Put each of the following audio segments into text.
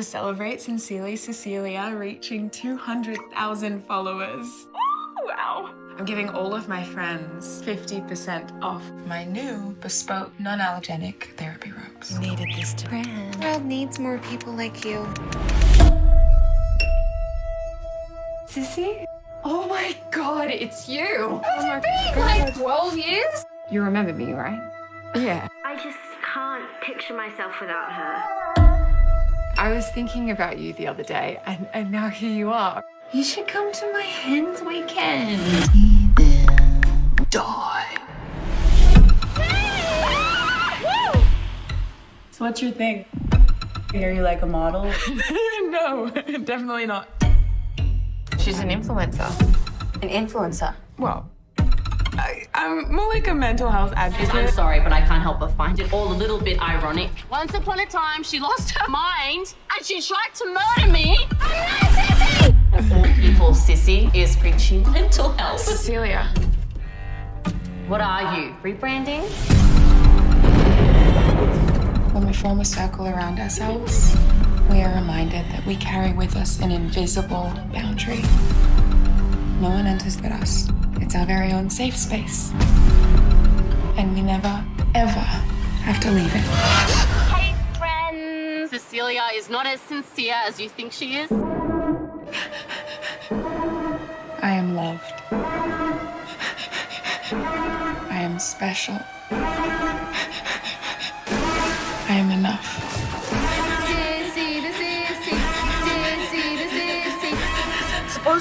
to celebrate Sincerely Cecilia reaching 200,000 followers. wow. I'm giving all of my friends 50% off my new bespoke non-allergenic therapy robes. You needed this to brand. The world needs more people like you. Sissy? Oh my god, it's you! How's oh it been? Like 12 years? You remember me, right? Yeah. I just can't picture myself without her. I was thinking about you the other day, and, and now here you are. You should come to my hens weekend. Die. so what's your thing? Are you like a model? no, definitely not. She's an influencer. An influencer? Well, I, am more like a mental health advocate. I'm sorry, but I can't help but find it all a little bit ironic. Once upon a time, she lost her mind and she tried to murder me. I'm not Sissy! Of all people, Sissy is preaching mental health. Cecilia. What are you, rebranding? When we form a circle around ourselves, we are reminded that we carry with us an invisible boundary. No one enters but us. It's our very own safe space. And we never, ever have to leave it. Hey, friends! Cecilia is not as sincere as you think she is. I am loved. I am special. I am enough.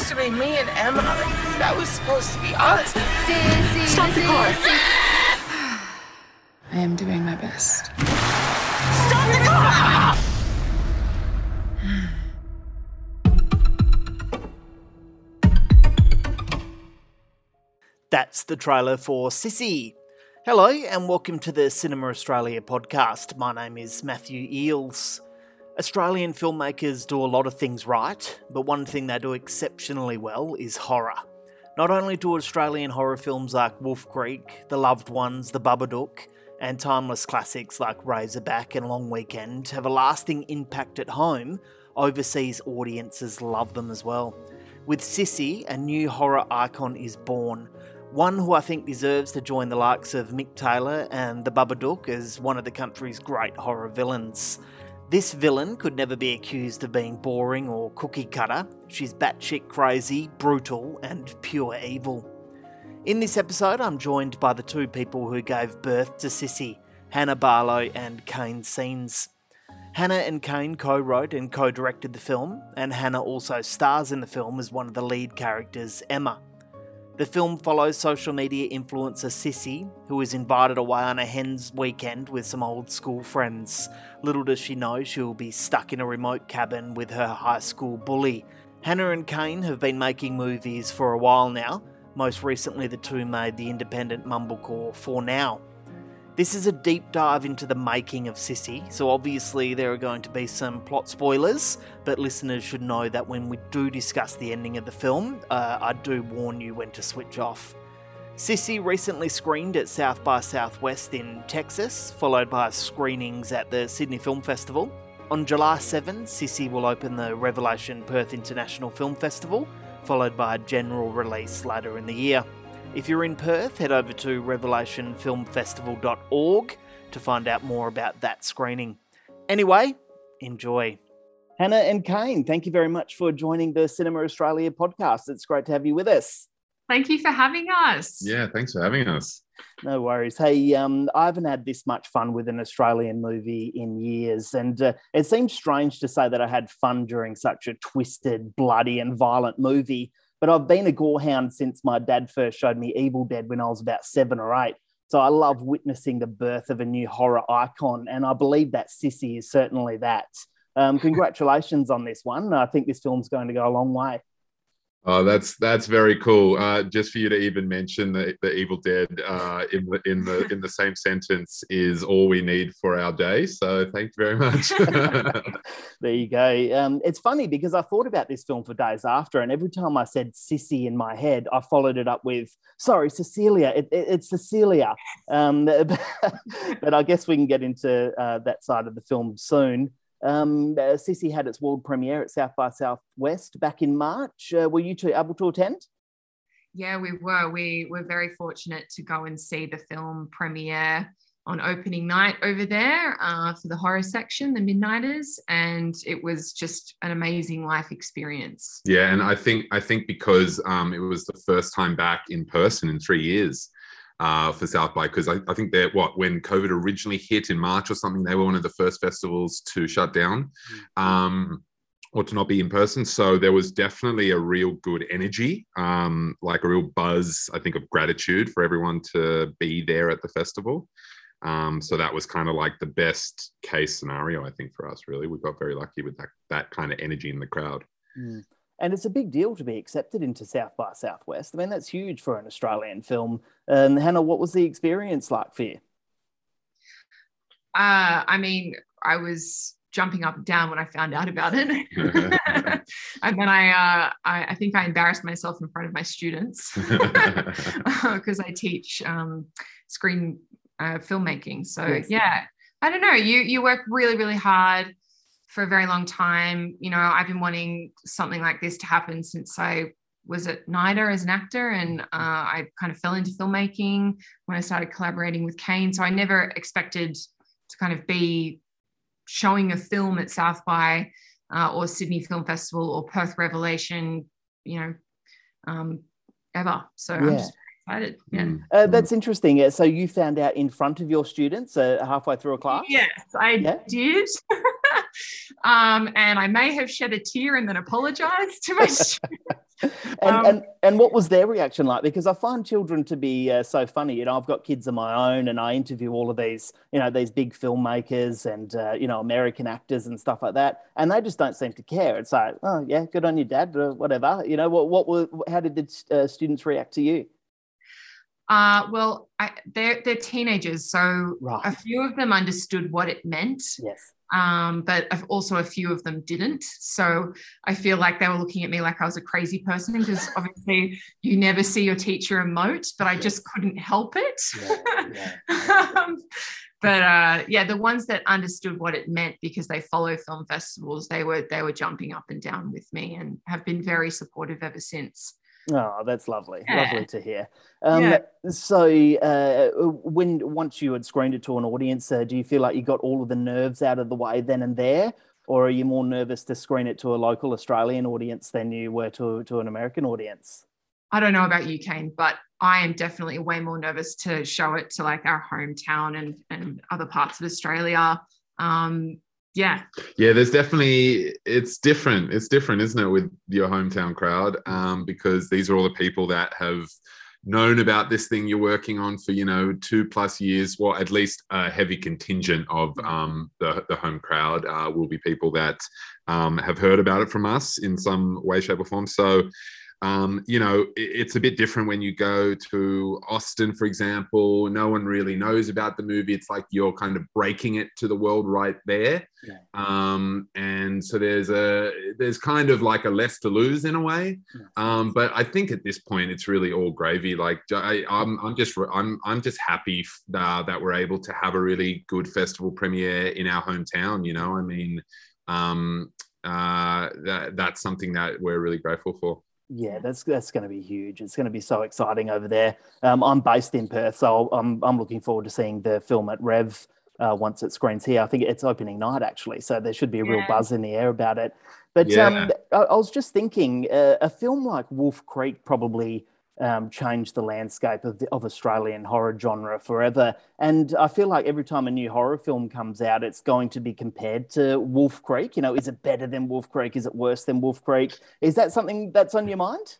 Supposed to be me and Emma. That was supposed to be us. Stop the car. I am doing my best. Stop the car! That's the trailer for Sissy. Hello, and welcome to the Cinema Australia podcast. My name is Matthew Eeles. Australian filmmakers do a lot of things right, but one thing they do exceptionally well is horror. Not only do Australian horror films like Wolf Creek, The Loved Ones, The Babadook, and timeless classics like Razorback and Long Weekend have a lasting impact at home, overseas audiences love them as well. With Sissy, a new horror icon is born, one who I think deserves to join the likes of Mick Taylor and The Babadook as one of the country's great horror villains. This villain could never be accused of being boring or cookie cutter. She's batshit crazy, brutal, and pure evil. In this episode, I'm joined by the two people who gave birth to Sissy, Hannah Barlow and Kane Senes. Hannah and Kane co wrote and co directed the film, and Hannah also stars in the film as one of the lead characters, Emma. The film follows social media influencer Sissy, who is invited away on a hen's weekend with some old school friends. Little does she know she'll be stuck in a remote cabin with her high school bully. Hannah and Kane have been making movies for a while now. Most recently, the two made the independent mumblecore For Now. This is a deep dive into the making of Sissy, so obviously there are going to be some plot spoilers, but listeners should know that when we do discuss the ending of the film, uh, I do warn you when to switch off. Sissy recently screened at South by Southwest in Texas, followed by screenings at the Sydney Film Festival. On July 7, Sissy will open the Revelation Perth International Film Festival, followed by a general release later in the year. If you're in Perth, head over to revelationfilmfestival.org to find out more about that screening. Anyway, enjoy. Hannah and Kane, thank you very much for joining the Cinema Australia podcast. It's great to have you with us. Thank you for having us. Yeah, thanks for having us. No worries. Hey, um, I haven't had this much fun with an Australian movie in years, and uh, it seems strange to say that I had fun during such a twisted, bloody, and violent movie. But I've been a gorehound since my dad first showed me Evil Dead when I was about seven or eight. So I love witnessing the birth of a new horror icon, and I believe that Sissy is certainly that. Um, congratulations on this one. I think this film's going to go a long way. Oh, that's that's very cool. Uh, just for you to even mention the, the Evil Dead uh, in the in the in the same sentence is all we need for our day. So thank you very much. there you go. Um, it's funny because I thought about this film for days after, and every time I said "sissy" in my head, I followed it up with "Sorry, Cecilia." It, it, it's Cecilia. Um, but I guess we can get into uh, that side of the film soon. Um, uh, Sissy had its world premiere at South by Southwest back in March. Uh, were you two able to attend? Yeah, we were. We were very fortunate to go and see the film premiere on opening night over there uh, for the horror section, the Midnighters, and it was just an amazing life experience. Yeah, and I think I think because um, it was the first time back in person in three years uh, for South by, because I, I, think that what when COVID originally hit in March or something, they were one of the first festivals to shut down. Mm-hmm. Um, or to not be in person. So there was definitely a real good energy, um, like a real buzz, I think, of gratitude for everyone to be there at the festival. Um, so that was kind of like the best case scenario, I think, for us. Really, we got very lucky with that that kind of energy in the crowd. Mm. And it's a big deal to be accepted into South by Southwest. I mean, that's huge for an Australian film. And Hannah, what was the experience like for you? Uh, I mean, I was jumping up and down when I found out about it. and then I, uh, I, I, think I embarrassed myself in front of my students because I teach um, screen uh, filmmaking. So yes. yeah, I don't know. You you work really really hard for a very long time. You know, I've been wanting something like this to happen since I was at NIDA as an actor, and uh, I kind of fell into filmmaking when I started collaborating with Kane. So I never expected to kind of be showing a film at South by uh, or Sydney Film Festival or Perth Revelation. You know, um, ever. So yeah. I'm just excited. Yeah. Mm. Uh, that's interesting. So you found out in front of your students uh, halfway through a class? Yes, I yeah. did. um, and I may have shed a tear and then apologized to my students. and, um, and and what was their reaction like? Because I find children to be uh, so funny. You know, I've got kids of my own, and I interview all of these, you know, these big filmmakers and uh, you know American actors and stuff like that, and they just don't seem to care. It's like, oh yeah, good on your dad, or whatever. You know, what what were how did the uh, students react to you? Uh, well, I, they're they're teenagers, so right. a few of them understood what it meant. Yes. Um, but also a few of them didn't. So I feel like they were looking at me like I was a crazy person because obviously you never see your teacher emote, but I just couldn't help it. Yeah, yeah. um, but uh, yeah, the ones that understood what it meant because they follow film festivals, they were they were jumping up and down with me and have been very supportive ever since. Oh, that's lovely. Yeah. Lovely to hear. Um, yeah. So, uh, when once you had screened it to an audience, uh, do you feel like you got all of the nerves out of the way then and there, or are you more nervous to screen it to a local Australian audience than you were to to an American audience? I don't know about you, Kane, but I am definitely way more nervous to show it to like our hometown and and other parts of Australia. Um, yeah. Yeah there's definitely it's different it's different isn't it with your hometown crowd? Um, because these are all the people that have known about this thing you're working on for you know two plus years well at least a heavy contingent of um, the, the home crowd uh, will be people that um, have heard about it from us in some way shape or form. So um, you know, it, it's a bit different when you go to Austin, for example. No one really knows about the movie. It's like you're kind of breaking it to the world right there. Yeah. Um, and so there's a there's kind of like a less to lose in a way. Um, but I think at this point it's really all gravy. Like I, am I'm, I'm just I'm I'm just happy uh, that we're able to have a really good festival premiere in our hometown. You know, I mean, um, uh, that that's something that we're really grateful for. Yeah, that's that's going to be huge. It's going to be so exciting over there. Um, I'm based in Perth, so I'm I'm looking forward to seeing the film at Rev uh, once it screens here. I think it's opening night actually, so there should be a real buzz in the air about it. But yeah. um, I, I, was just thinking, uh, a film like Wolf Creek probably um, changed the landscape of, the, of Australian horror genre forever. And I feel like every time a new horror film comes out, it's going to be compared to Wolf Creek. You know, is it better than Wolf Creek? Is it worse than Wolf Creek? Is that something that's on your mind?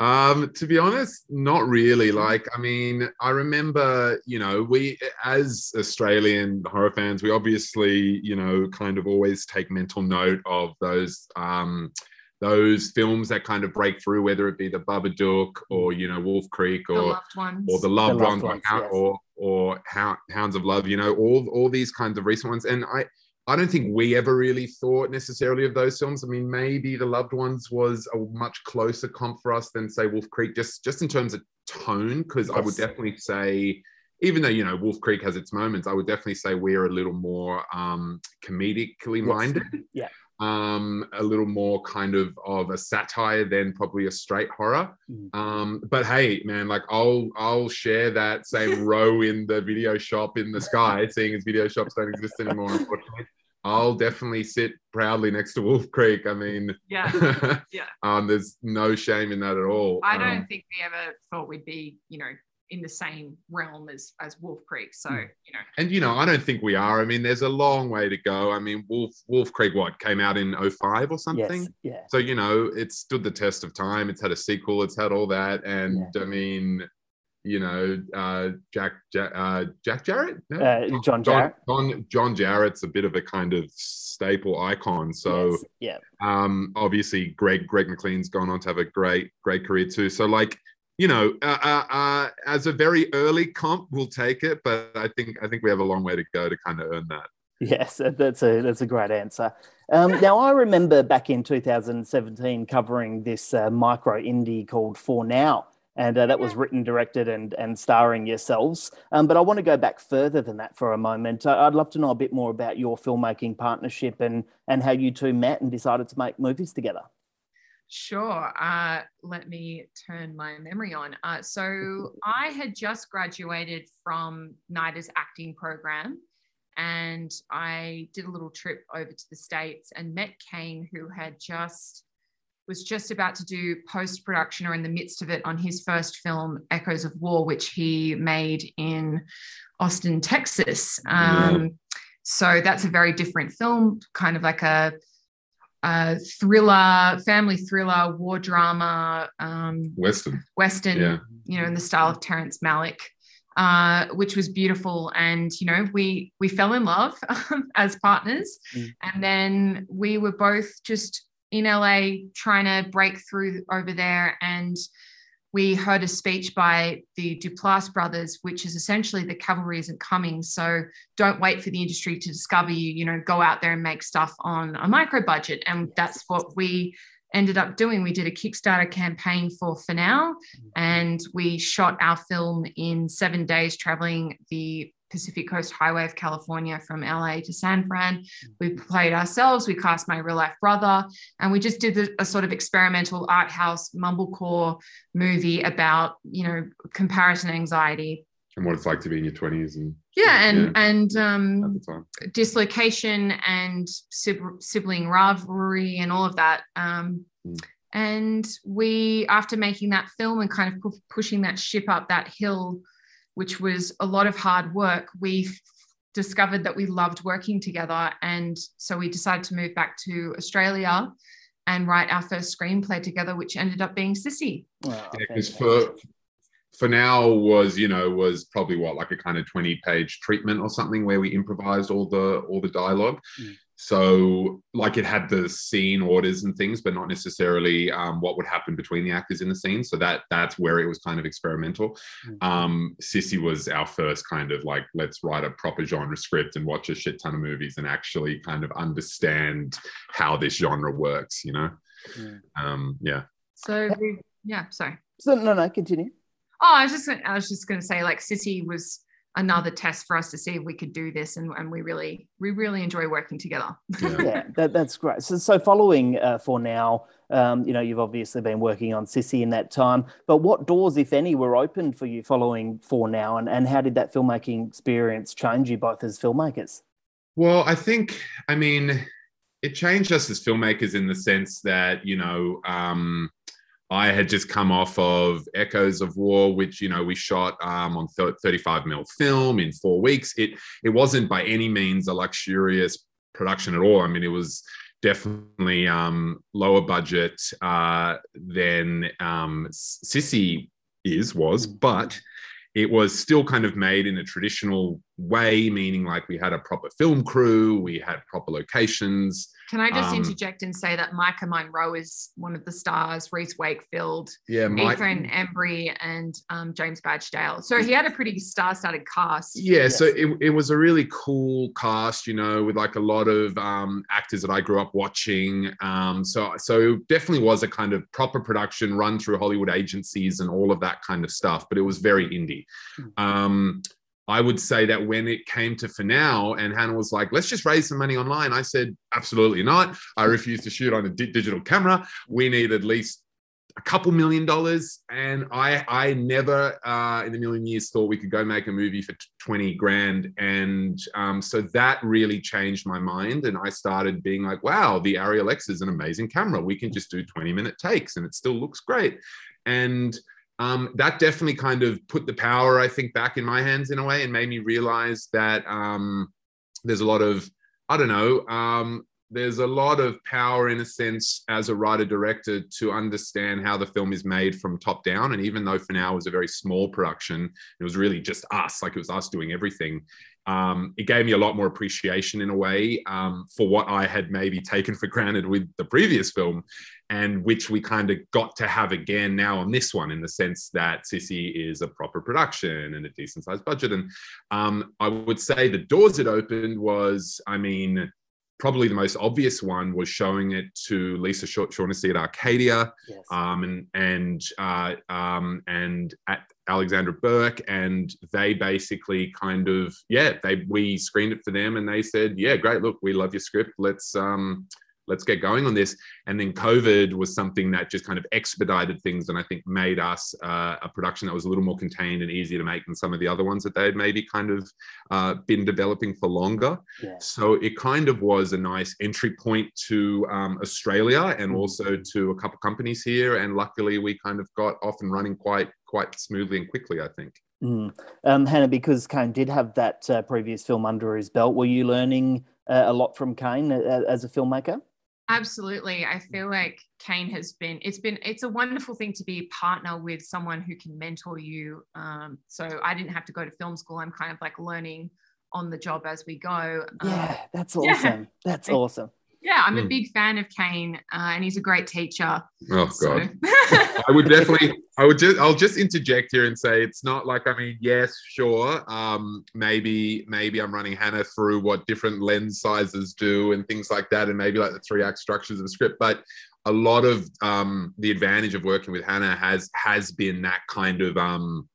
Um, to be honest, not really. Like, I mean, I remember, you know, we as Australian horror fans, we obviously, you know, kind of always take mental note of those um those films that kind of break through, whether it be the Babadook or you know Wolf Creek or the loved ones. or the loved, the loved ones, ones or, yes. or or Hounds of Love, you know all all these kinds of recent ones. And I I don't think we ever really thought necessarily of those films. I mean, maybe the loved ones was a much closer comp for us than say Wolf Creek, just just in terms of tone, because yes. I would definitely say even though you know Wolf Creek has its moments, I would definitely say we're a little more um, comedically minded. Yeah. Um, a little more kind of of a satire than probably a straight horror. Mm. Um, but hey, man, like I'll I'll share that same row in the video shop in the sky, seeing as video shops don't exist anymore, unfortunately. I'll definitely sit proudly next to Wolf Creek. I mean, Yeah. Yeah. um, there's no shame in that at all. I don't Um, think we ever thought we'd be, you know, in the same realm as as Wolf Creek. So, Mm. you know, and you know, I don't think we are. I mean, there's a long way to go. I mean, Wolf Wolf Creek, what came out in 05 or something? Yes. Yeah. So you know, it's stood the test of time. It's had a sequel. It's had all that, and I mean, you know, uh, Jack Jack, uh, Jack Jarrett, No? Uh, John Jarrett. John, John Jarrett's a bit of a kind of staple icon. So Yes, yeah. um, obviously, Greg Greg McLean's gone on to have a great great career too. So like. You know, uh, uh, uh, as a very early comp, we'll take it, but I think I think we have a long way to go to kind of earn that. Yes, that's a that's a great answer. Um, now I remember back in 2017 covering this uh, micro indie called For Now, and uh, that was written, directed, and and starring yourselves. Um, but I want to go back further than that for a moment. I- I'd love to know a bit more about your filmmaking partnership and and how you two met and decided to make movies together. Sure. Uh, let me turn my memory on. Uh, so I had just graduated from NIDA's acting program and I did a little trip over to the States and met Kane, who had just was just about to do post production or in the midst of it on his first film, Echoes of War, which he made in Austin, Texas. Um, So that's a very different film, kind of like a uh, thriller, family thriller, war drama, um, Western, western, yeah. you know, in the style of Terrence Malick, uh, which was beautiful. And you know, we we fell in love as partners, Mm. and then we were both just in LA trying to break through over there, and we heard a speech by the Duplass brothers, which is essentially the cavalry isn't coming. So don't wait for the industry to discover you. You know, go out there and make stuff on a micro budget. And that's what we ended up doing. We did a Kickstarter campaign for For Now, mm-hmm. and we shot our film in seven days, traveling the Pacific Coast Highway of California from LA to San Fran. We played ourselves, we cast my real life brother, and we just did a, sort of experimental art house mumblecore movie about, you know, comparison anxiety. and what it's like to be in your 20s and Yeah, and Yeah. and um, dislocation and sibling rivalry and all of that. Um, Mm. And we, after making that film and kind of pu- pushing that ship up that hill, which was a lot of hard work, we discovered that we loved working together. And so we decided to move back to Australia and write our first screenplay together, which ended up being Sissy. Wow, because for for now was you know was probably what like a kind of 20 page treatment or something where we improvised all the all the dialogue Mm. So like it had the scene orders and things but not necessarily um, what would happen between the actors in the scene so that that's where it was kind of experimental Mm. um sissy was our first kind of like let's write a proper genre script and watch a shit ton of movies and actually kind of understand how this genre works you know Mm. um yeah So yeah, sorry. So no, no, continue. Oh, I was just I was just going to say like Sissy was another test for us to see if we could do this, and, and we really we really enjoy working together. yeah. yeah, that, that's great. So, so following uh, for now, um, you know, you've obviously been working on Sissy in that time, but what doors, if any, were opened for you following for now, and, and how did that filmmaking experience change you both as filmmakers? Well, I think, I mean, it changed us as filmmakers in the sense that, you know, um, I had just come off of Echoes of War, which, you know, we shot um, on 35 mil film in four weeks. It, it wasn't by any means a luxurious production at all. I mean, it was definitely um, lower budget uh, than um, Sissy is, was, but it was still kind of made in a traditional way, meaning like we had a proper film crew, we had proper locations. Can I just Um, interject and say that Maika Monroe is one of the stars, Rhys Wakefield, Yeah, Mike. Ethan Embry, and um, James Badge Dale. So he had a pretty star-studded cast. Yeah, so it, it was a really cool cast, you know, with like a lot of um, actors that I grew up watching. Um, so, so it definitely was a kind of proper production run through Hollywood agencies and all of that kind of stuff. But it was very indie. Um, I would say that when it came to for now, and Hannah was like, let's just raise some money online. I said, absolutely not. I refuse to shoot on a di- digital camera. We need at least a couple million dollars. And I, I never uh, in a million years thought we could go make a movie for 20 grand. And um, so that really changed my mind. And I started being like, wow, the Ariel X is an amazing camera. We can just do 20 minute takes and it still looks great. And um, that definitely kind of put the power, I think, back in my hands in a way and made me realize that um, there's a lot of, I don't know, um, there's a lot of power in a sense as a writer director to understand how the film is made from top down. And even though for now it was a very small production, it was really just us, like it was us doing everything um, it gave me a lot more appreciation in a way um, for what I had maybe taken for granted with the previous film, and which we kind of got to have again now on this one, in the sense that Sissy is a proper production and a decent sized budget. And um, I would say the doors it opened was, I mean, probably the most obvious one was showing it to Lisa Shaunessy at Arcadia, yes. um, and and uh, um, and at Alexandra Burke, and they basically kind of yeah they we screened it for them, and they said yeah great look we love your script let's um let's get going on this. And then COVID was something that just kind of expedited things and I think made us uh, a production that was a little more contained and easier to make than some of the other ones that they had maybe kind of uh, been developing for longer. Yeah. So it kind of was a nice entry point to um, Australia and mm. also to a couple companies here. And luckily, we kind of got off and running quite quite smoothly and quickly. I think. Mm. Um, Hannah, because Kane did have that uh, previous film under his belt, were you learning uh, a lot from Kane uh, as a filmmaker? Absolutely. I feel like Kane has been, it's been, it's a wonderful thing to be a partner with someone who can mentor you. Um, so I didn't have to go to film school. I'm kind of like learning on the job as we go. Yeah, um, that's awesome. Yeah. That's awesome yeah, I'm mm. a hmm. big fan of Kane, uh, and he's a great teacher. Oh so. God, I would definitely. I would just. I'll just interject here and say it's not like. I mean, yes, sure. Um, maybe, maybe I'm running Hannah through what different lens sizes do and things like that, and maybe like the three act structures of the script, but. A lot of um, the advantage of working with Hannah has has been that kind of um,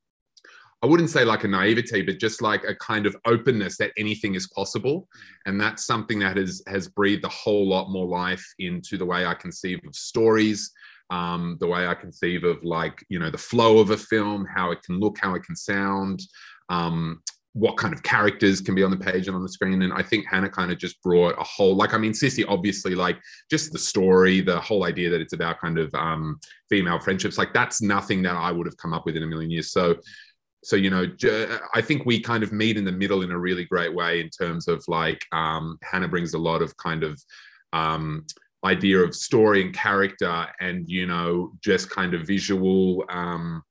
I wouldn't say like a naivety, but just like a kind of openness that anything is possible. And that's something that has has breathed a whole lot more life into the way I conceive of stories, um, the way I conceive of like, you know, the flow of a film, how it can look, how it can sound, um, what kind of characters can be on the page and on the screen. And I think Hannah kind of just brought a whole, like, I mean, Sissy, obviously, like, just the story, the whole idea that it's about kind of um, female friendships, like, that's nothing that I would have come up with in a million years. So so you know i think we kind of meet in the middle in a really great way in terms of like um, hannah brings a lot of kind of um, idea of story and character and you know just kind of visual um,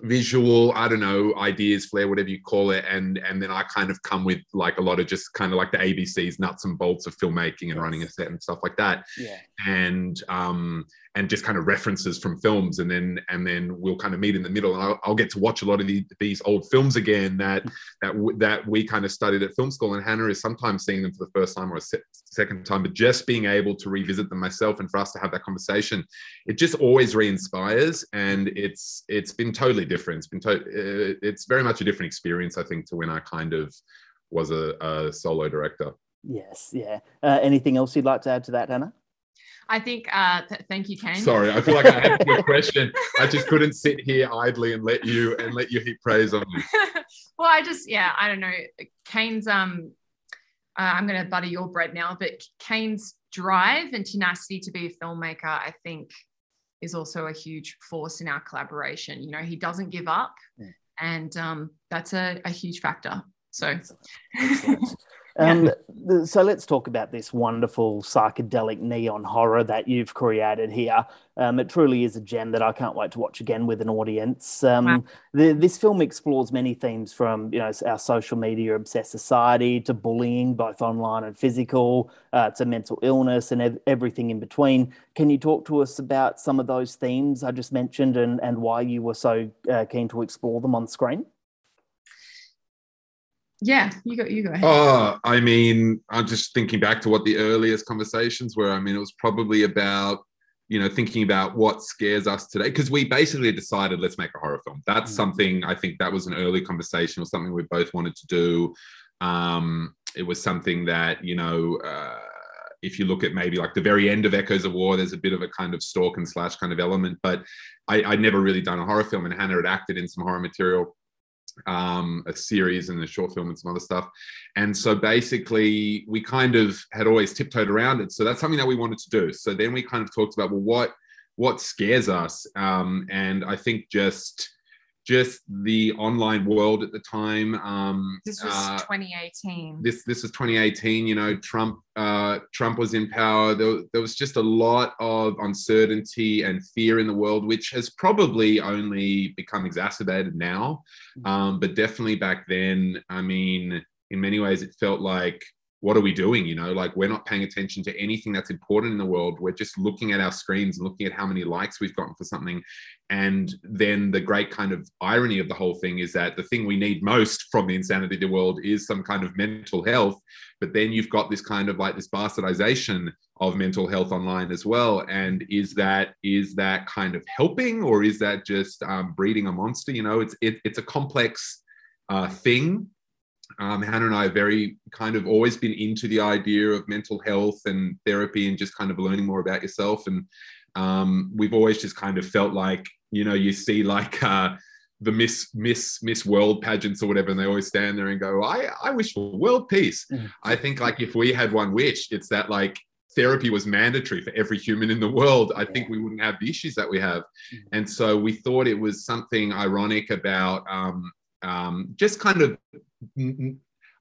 visual i don't know ideas flair whatever you call it. And and then i kind of come with like a lot of just kind of like the abcs nuts and bolts of filmmaking and yes. running a set and stuff like that. Yeah. And um and just kind of references from films. And then and then we'll kind of meet in the middle and I'll, I'll get to watch a lot of the, these old films again that that that we kind of studied at film school. And Hannah is sometimes seeing them for the first time or a se- second time but just being able to revisit them myself and for us to have that conversation it just always re-inspires. And it's it's been totally different. It's been to- it's very much a different experience I think to when I kind of was a, a solo director. Yes yeah. Uh, anything else you'd like to add to that Hannah I think. Uh, th- thank you, Kane. Sorry, I feel like I answered your question. I just couldn't sit here idly and let you and let you heap praise on me. well, I just yeah, I don't know. Kane's um, uh, I'm going to butter your bread now, but Kane's drive and tenacity to be a filmmaker, I think, is also a huge force in our collaboration. You know, he doesn't give up, yeah. and um, that's a, a huge factor. So. Excellent. Excellent. Um, yeah. So let's talk about this wonderful psychedelic neon horror that you've created here. Um, it truly is a gem that I can't wait to watch again with an audience. Um, wow. the, this film explores many themes from you know our social media obsessed society to bullying, both online and physical, uh, to mental illness and ev- everything in between. Can you talk to us about some of those themes I just mentioned and, and why you were so uh, keen to explore them on screen? Yeah you go you go ahead oh i mean i'm just thinking back to what the earliest conversations were i mean it was probably about you know thinking about what scares us today because we basically decided let's make a horror film that's mm. something i think that was an early conversation or something we both wanted to do um, it was something that you know uh, if you look at maybe like the very end of Echoes of War, there's a bit of a kind of stalk and slash kind of element. But I, would never really done a horror film, and Hannah had acted in some horror material, um, a series and a short film and some other stuff. And so basically, we kind of had always tiptoed around it. So that's something that we wanted to do. So then we kind of talked about well, what what scares us, um, and I think just just the online world at the time. Um, this was uh, 2018. This this was 2018. You know, Trump uh, Trump was in power. There, there was just a lot of uncertainty and fear in the world, which has probably only become exacerbated now. Mm. Um, but definitely back then, I mean, in many ways, it felt like what are we doing? You know, like we're not paying attention to anything that's important in the world. We're just looking at our screens and looking at how many likes we've gotten for something. And then the great kind of irony of the whole thing is that the thing we need most from the insanity of the world is some kind of mental health. But then you've got this kind of like this bastardization of mental health online as well. And is that is that kind of helping or is that just um, breeding a monster? You know, it's it, it's a complex uh, thing um, Hannah and I have very kind of always been into the idea of mental health and therapy and just kind of learning more about yourself. And um, we've always just kind of felt like, you know, you see like uh, the Miss Miss Miss World pageants or whatever, and they always stand there and go, "I I wish for world peace." Mm-hmm. I think like if we had one wish, it's that like therapy was mandatory for every human in the world, I think we wouldn't have the issues that we have. Mm-hmm. And so we thought it was something ironic about um, um, just kind of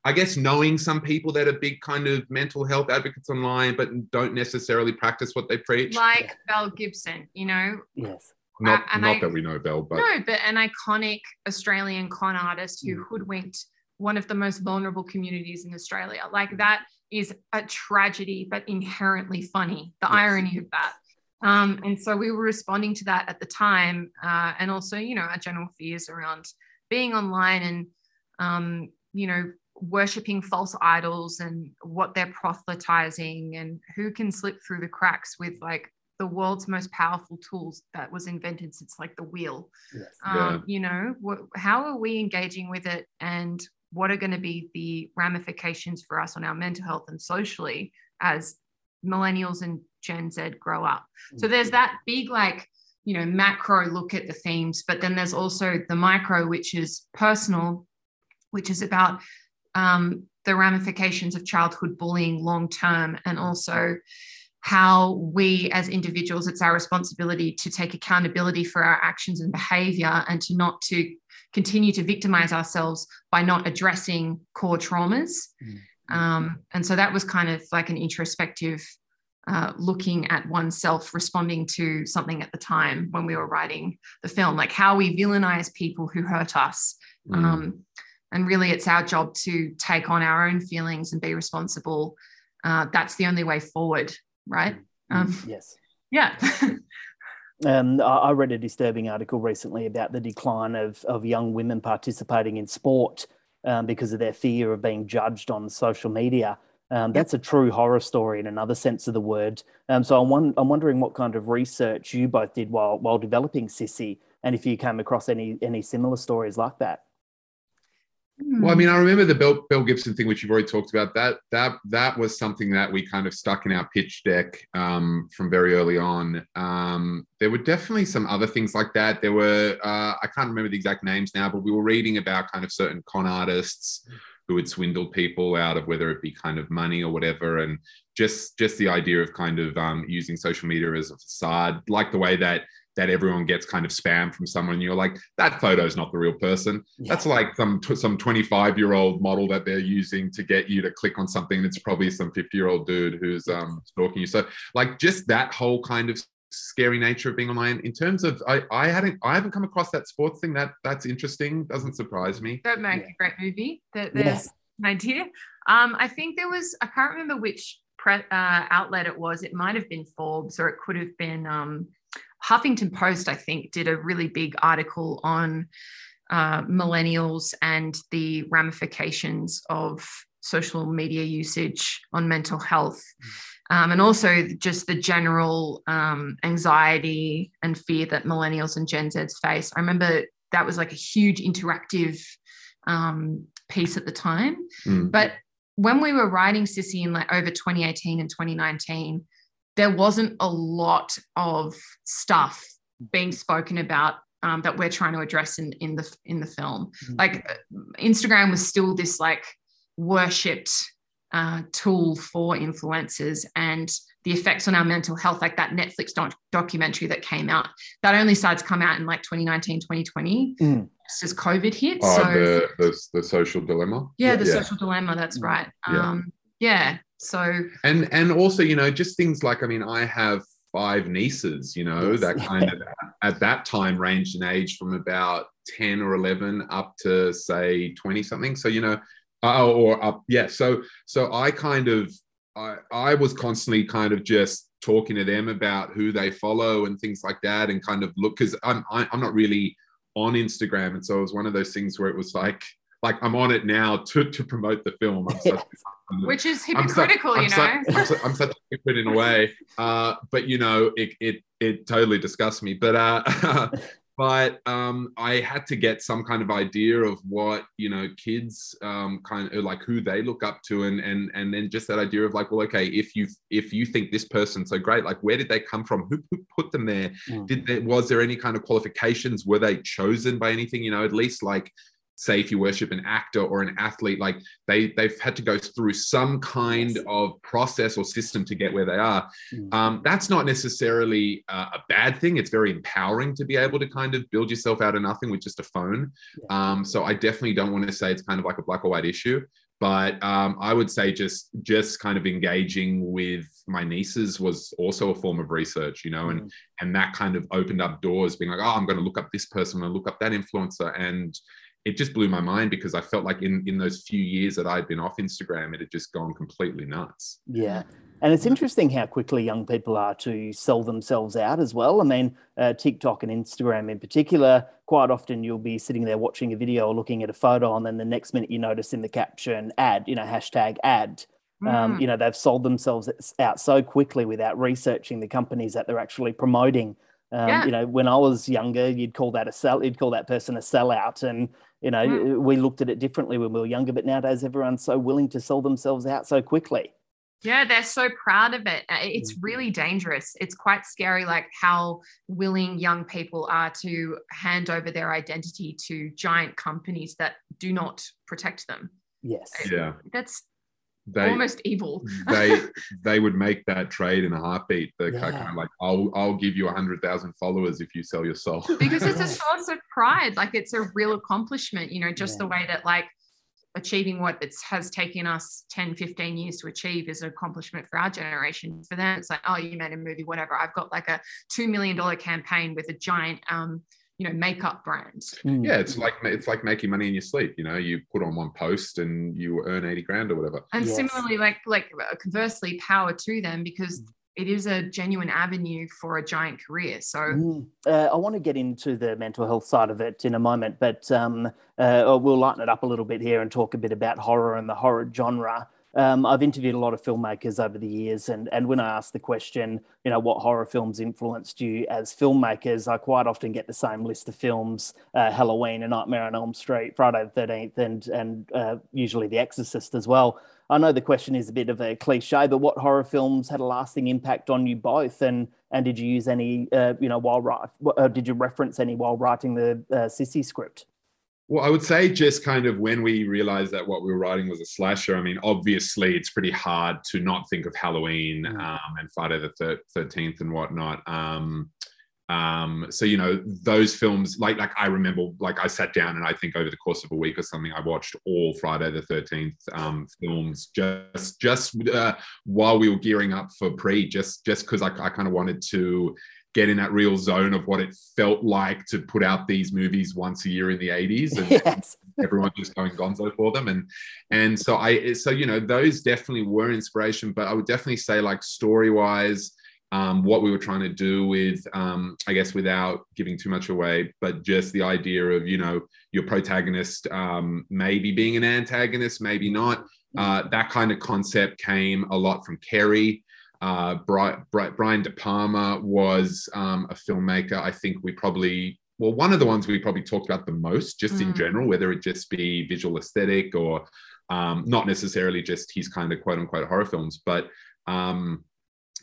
I guess knowing some people that are big kind of mental health advocates online, but don't necessarily practice what they preach. Like Belle Gibson, you know? Yes. Not, uh, not I, that we know Belle, but. No, but an iconic Australian con artist who mm. hoodwinked one of the most vulnerable communities in Australia. Like that is a tragedy, but inherently funny, the yes. irony of that. Um, and so we were responding to that at the time. Uh, and also, you know, our general fears around being online and um, you know, worshipping false idols and what they're proselytizing and who can slip through the cracks with like the world's most powerful tools that was invented since like the wheel. Yes. Um, yeah. You know, wh- how are we engaging with it and what are going to be the ramifications for us on our mental health and socially as millennials and Gen Z grow up? So there's mm-hmm. that big like you know macro look at the themes but then there's also the micro which is personal which is about um, the ramifications of childhood bullying long term and also how we as individuals it's our responsibility to take accountability for our actions and behavior and to not to continue to victimize ourselves by not addressing core traumas mm-hmm. um, and so that was kind of like an introspective uh, looking at oneself responding to something at the time when we were writing the film. Like how we villainize people who hurt us mm. um, and really it's our job to take on our own feelings and be responsible. Uh, that's the only way forward right? Mm, um, yes. yeah. Um, I read a disturbing article recently about the decline of, of young women participating in sport um, because of their fear of being judged on social media. Um, that's a true horror story in another sense of the word. Um, so I'm, I'm wondering what kind of research you both did while while developing Sissy, and if you came across any any similar stories like that. Well, I mean, I remember the Bill, Belle, Gibson thing, which you've already talked about. That that that was something that we kind of stuck in our pitch deck um, from very early on. Um, there were definitely some other things like that. There were uh, I can't remember the exact names now, but we were reading about kind of certain con artists who had swindled people out of whether it be kind of money or whatever, and just just the idea of kind of um, using social media as a facade, like the way that that everyone gets kind of spam from someone and you're like that photo is not the real person. Yeah. that's like some some 25 year old model that they're using to get you to click on something that's probably some 50 year old dude who's um, stalking you. So like just that whole kind of scary nature of being online. In terms of I, I hadn't I haven't come across that sports thing. That that's interesting. Doesn't surprise me. That make yeah. a great movie. That there's yeah. an idea. Um I think there was I can't remember which pre, uh, outlet it was. It might have been Forbes or it could have been um Huffington Post, I think, did a really big article on uh, millennials and the ramifications of social media usage on mental health. Um, and also just the general um, anxiety and fear that millennials and Gen Zs face. I remember that was like a huge interactive um, piece at the time. Mm. But when we were writing Sissy in like over 2018 and 2019, there wasn't a lot of stuff being spoken about um, that we're trying to address in in the in the film. Mhm. Like uh, Instagram was still this like worshipped uh, tool for influencers and the effects on our mental health like that netflix doc- documentary that came out that only started to come out in like 2019 2020 Mm. just as covid hit Oh, so the, the the social dilemma. yeah the yeah. social dilemma that's Mm. right Yeah. um yeah so and and also you know just things like i mean i have five nieces you know Yes. that kind of at that time ranged in age from about 10 or 11 up to say 20 something so you know uh, or up yeah so so i kind of i i was constantly kind of just talking to them about who they follow and things like that and kind of look because i'm I- i'm not really on instagram and so it was one of those things where it was like like i'm on it now to to promote the film. Such which is hypocritical you know? I'm, su- I'm such a hypocrite in a way, uh, but you know, it it it totally disgusts me. But uh, but um, I had to get some kind of idea of what you know kids um, kind of like who they look up to, and and and then just that idea of like, well, okay, if you if you think this person's so great, like where did they come from? Who, who put them there? Mm. Did there, was there any kind of qualifications? Were they chosen by anything? You know, at least like say if you worship an actor or an athlete like they they've had to go through some kind Yes. of process or system to get where they are Mm. um, that's not necessarily uh, a bad thing it's very empowering to be able to kind of build yourself out of nothing with just a phone um, so i definitely don't want to say it's kind of like a black or white issue but um, i would say just just kind of engaging with my nieces was also a form of research you know and Mm. and that kind of opened up doors being like oh i'm going to look up this person i'm going to look up that influencer and it just blew my mind because i felt like in in those few years that i'd been off instagram it had just gone completely nuts Yeah. And it's interesting how quickly young people are to sell themselves out as well. I mean, uh, TikTok and Instagram in particular, quite often you'll be sitting there watching a video or looking at a photo, and then the next minute you notice in the caption ad, you know, hashtag ad. Um, Mm. you know, they've sold themselves out so quickly without researching the companies that they're actually promoting. Um, Yeah. You know, when I was younger, you'd call that a sell, you'd call that person a sellout, and you know, Mm. we looked at it differently when we were younger. But nowadays, everyone's so willing to sell themselves out so quickly. Yeah, they're so proud of it. Uh, It's Mm. really dangerous. It's quite scary, like how willing young people are to hand over their identity to giant companies that do not protect them. Yes. yeah That's they almost evil. they they would make that trade in a heartbeat the Yeah. kind of like i'll i'll give you a hundred thousand followers if you sell your soul because it's a source of pride. Like it's a real accomplishment, you know, just the way that like achieving what it has taken us 10, 15 years to achieve is an accomplishment for our generation. For them, it's like, oh, you made a movie, whatever. I've got like a $2 million campaign with a giant, um, you know, makeup brand. Mm. yeah it's like it's like making money in your sleep you know you put on one post and you earn 80 grand or whatever And Yes. similarly, like, like uh, conversely, power to them because it is a genuine avenue for a giant career. So Mm. Uh, I want to get into the mental health side of it in a moment, but um, uh, we'll lighten it up a little bit here and talk a bit about horror and the horror genre. Um, I've interviewed a lot of filmmakers over the years, and and when I ask the question, you know, what horror films influenced you as filmmakers, I quite often get the same list of films: uh, Halloween, A Nightmare on Elm Street, Friday the Thirteenth, and and uh, usually The Exorcist as well. I know the question is a bit of a cliche, but what horror films had a lasting impact on you both, and and did you use any, uh, you know, while write, uh, did you reference any while writing the uh, Sissy script? Well, I would say just kind of when we realized that what we were writing was a slasher. I mean, obviously, it's pretty hard to not think of Halloween Mm. um, and Friday the Thirteenth and whatnot. Um, um, so you know those films, like like I remember, like I sat down and I think over the course of a week or something, I watched all Friday the Thirteenth um, films just just uh, while we were gearing up for pre, just just because I, I kind of wanted to get in that real zone of what it felt like to put out these movies once a year in the 80s and yes. everyone just going gonzo for them. And and so i so you know those definitely were inspiration but i would definitely say like story wise um, what we were trying to do with um, i guess without giving too much away but just the idea of you know your protagonist um, maybe being an antagonist maybe not uh, that kind of concept came a lot from Carrie uh, Brian, Brian De Palma was um, a filmmaker. I think we probably well, one of the ones we probably talked about the most, just mm. in general, whether it just be visual aesthetic or um, not necessarily just his kind of quote unquote horror films. But um,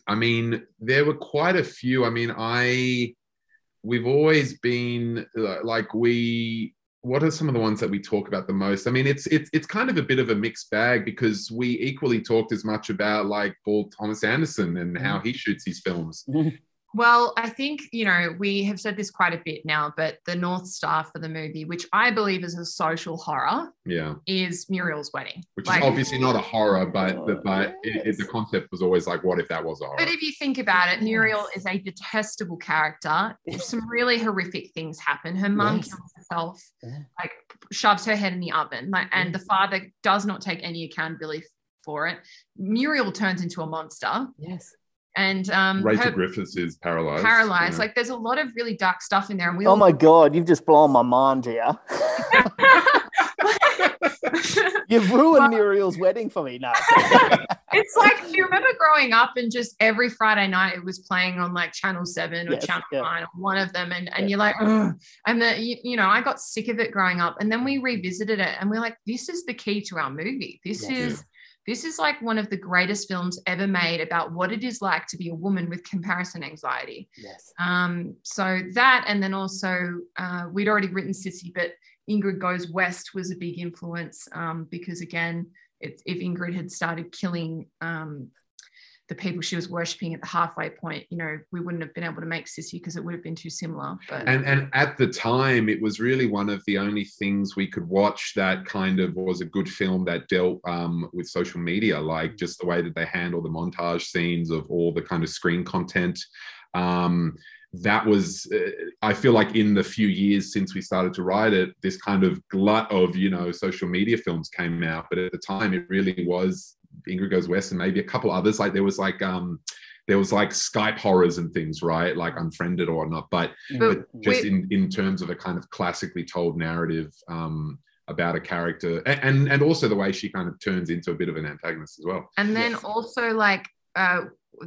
I mean, there were quite a few. I mean, I we've always been like we what are some of the ones that we talk about the most? I mean, it's it's it's kind of a bit of a mixed bag because we equally talked as much about like Paul Thomas Anderson and how mm. he shoots his films. Well, I think, you know, we have said this quite a bit now, but the North Star for the movie, which I believe is a social horror, yeah, is Muriel's Wedding. Which like, is obviously not a horror, but the, but it, it, the concept was always like, what if that was a horror? But if you think about it, Muriel is a detestable character. Some really horrific things happen. Her mum yes. kills herself, yeah. like shoves her head in the oven, like, and the father does not take any accountability for it. Muriel turns into a monster. Yes and um, Rachel Griffiths is paralyzed. Paralyzed. Yeah. Like there's a lot of really dark stuff in there. And we oh my god, you've just blown my mind, here. You've ruined Muriel's wedding for me now. it's like you remember growing up and just every Friday night it was playing on like Channel Seven or yes, Channel yeah. Nine or one of them, and, and yeah. you're like, Ugh. and the you, you, know I got sick of it growing up, and then we revisited it, and we're like, this is the key to our movie. This yes. is this is like one of the greatest films ever made about what it is like to be a woman with comparison anxiety. Yes. Um, so that, and then also uh, we'd already written Sissy, but Ingrid Goes West was a big influence um, because again, if Ingrid had started killing um, the people she was worshiping at the halfway point, you know, we wouldn't have been able to make Sissy because it would have been too similar. But and and at the time, it was really one of the only things we could watch that kind of was a good film that dealt um, with social media, like just the way that they handle the montage scenes of all the kind of screen content. Um, that was uh, i feel like in the few years since we started to write it this kind of glut of you know social media films came out but at the time it really was Ingrid Goes West and maybe a couple others. Like there was like um there was like Skype horrors and things, right? Like Unfriended or whatnot. But, but, but just in in terms of a kind of classically told narrative um about a character and and also the way she kind of turns into a bit of an antagonist as well. And then yes. also like uh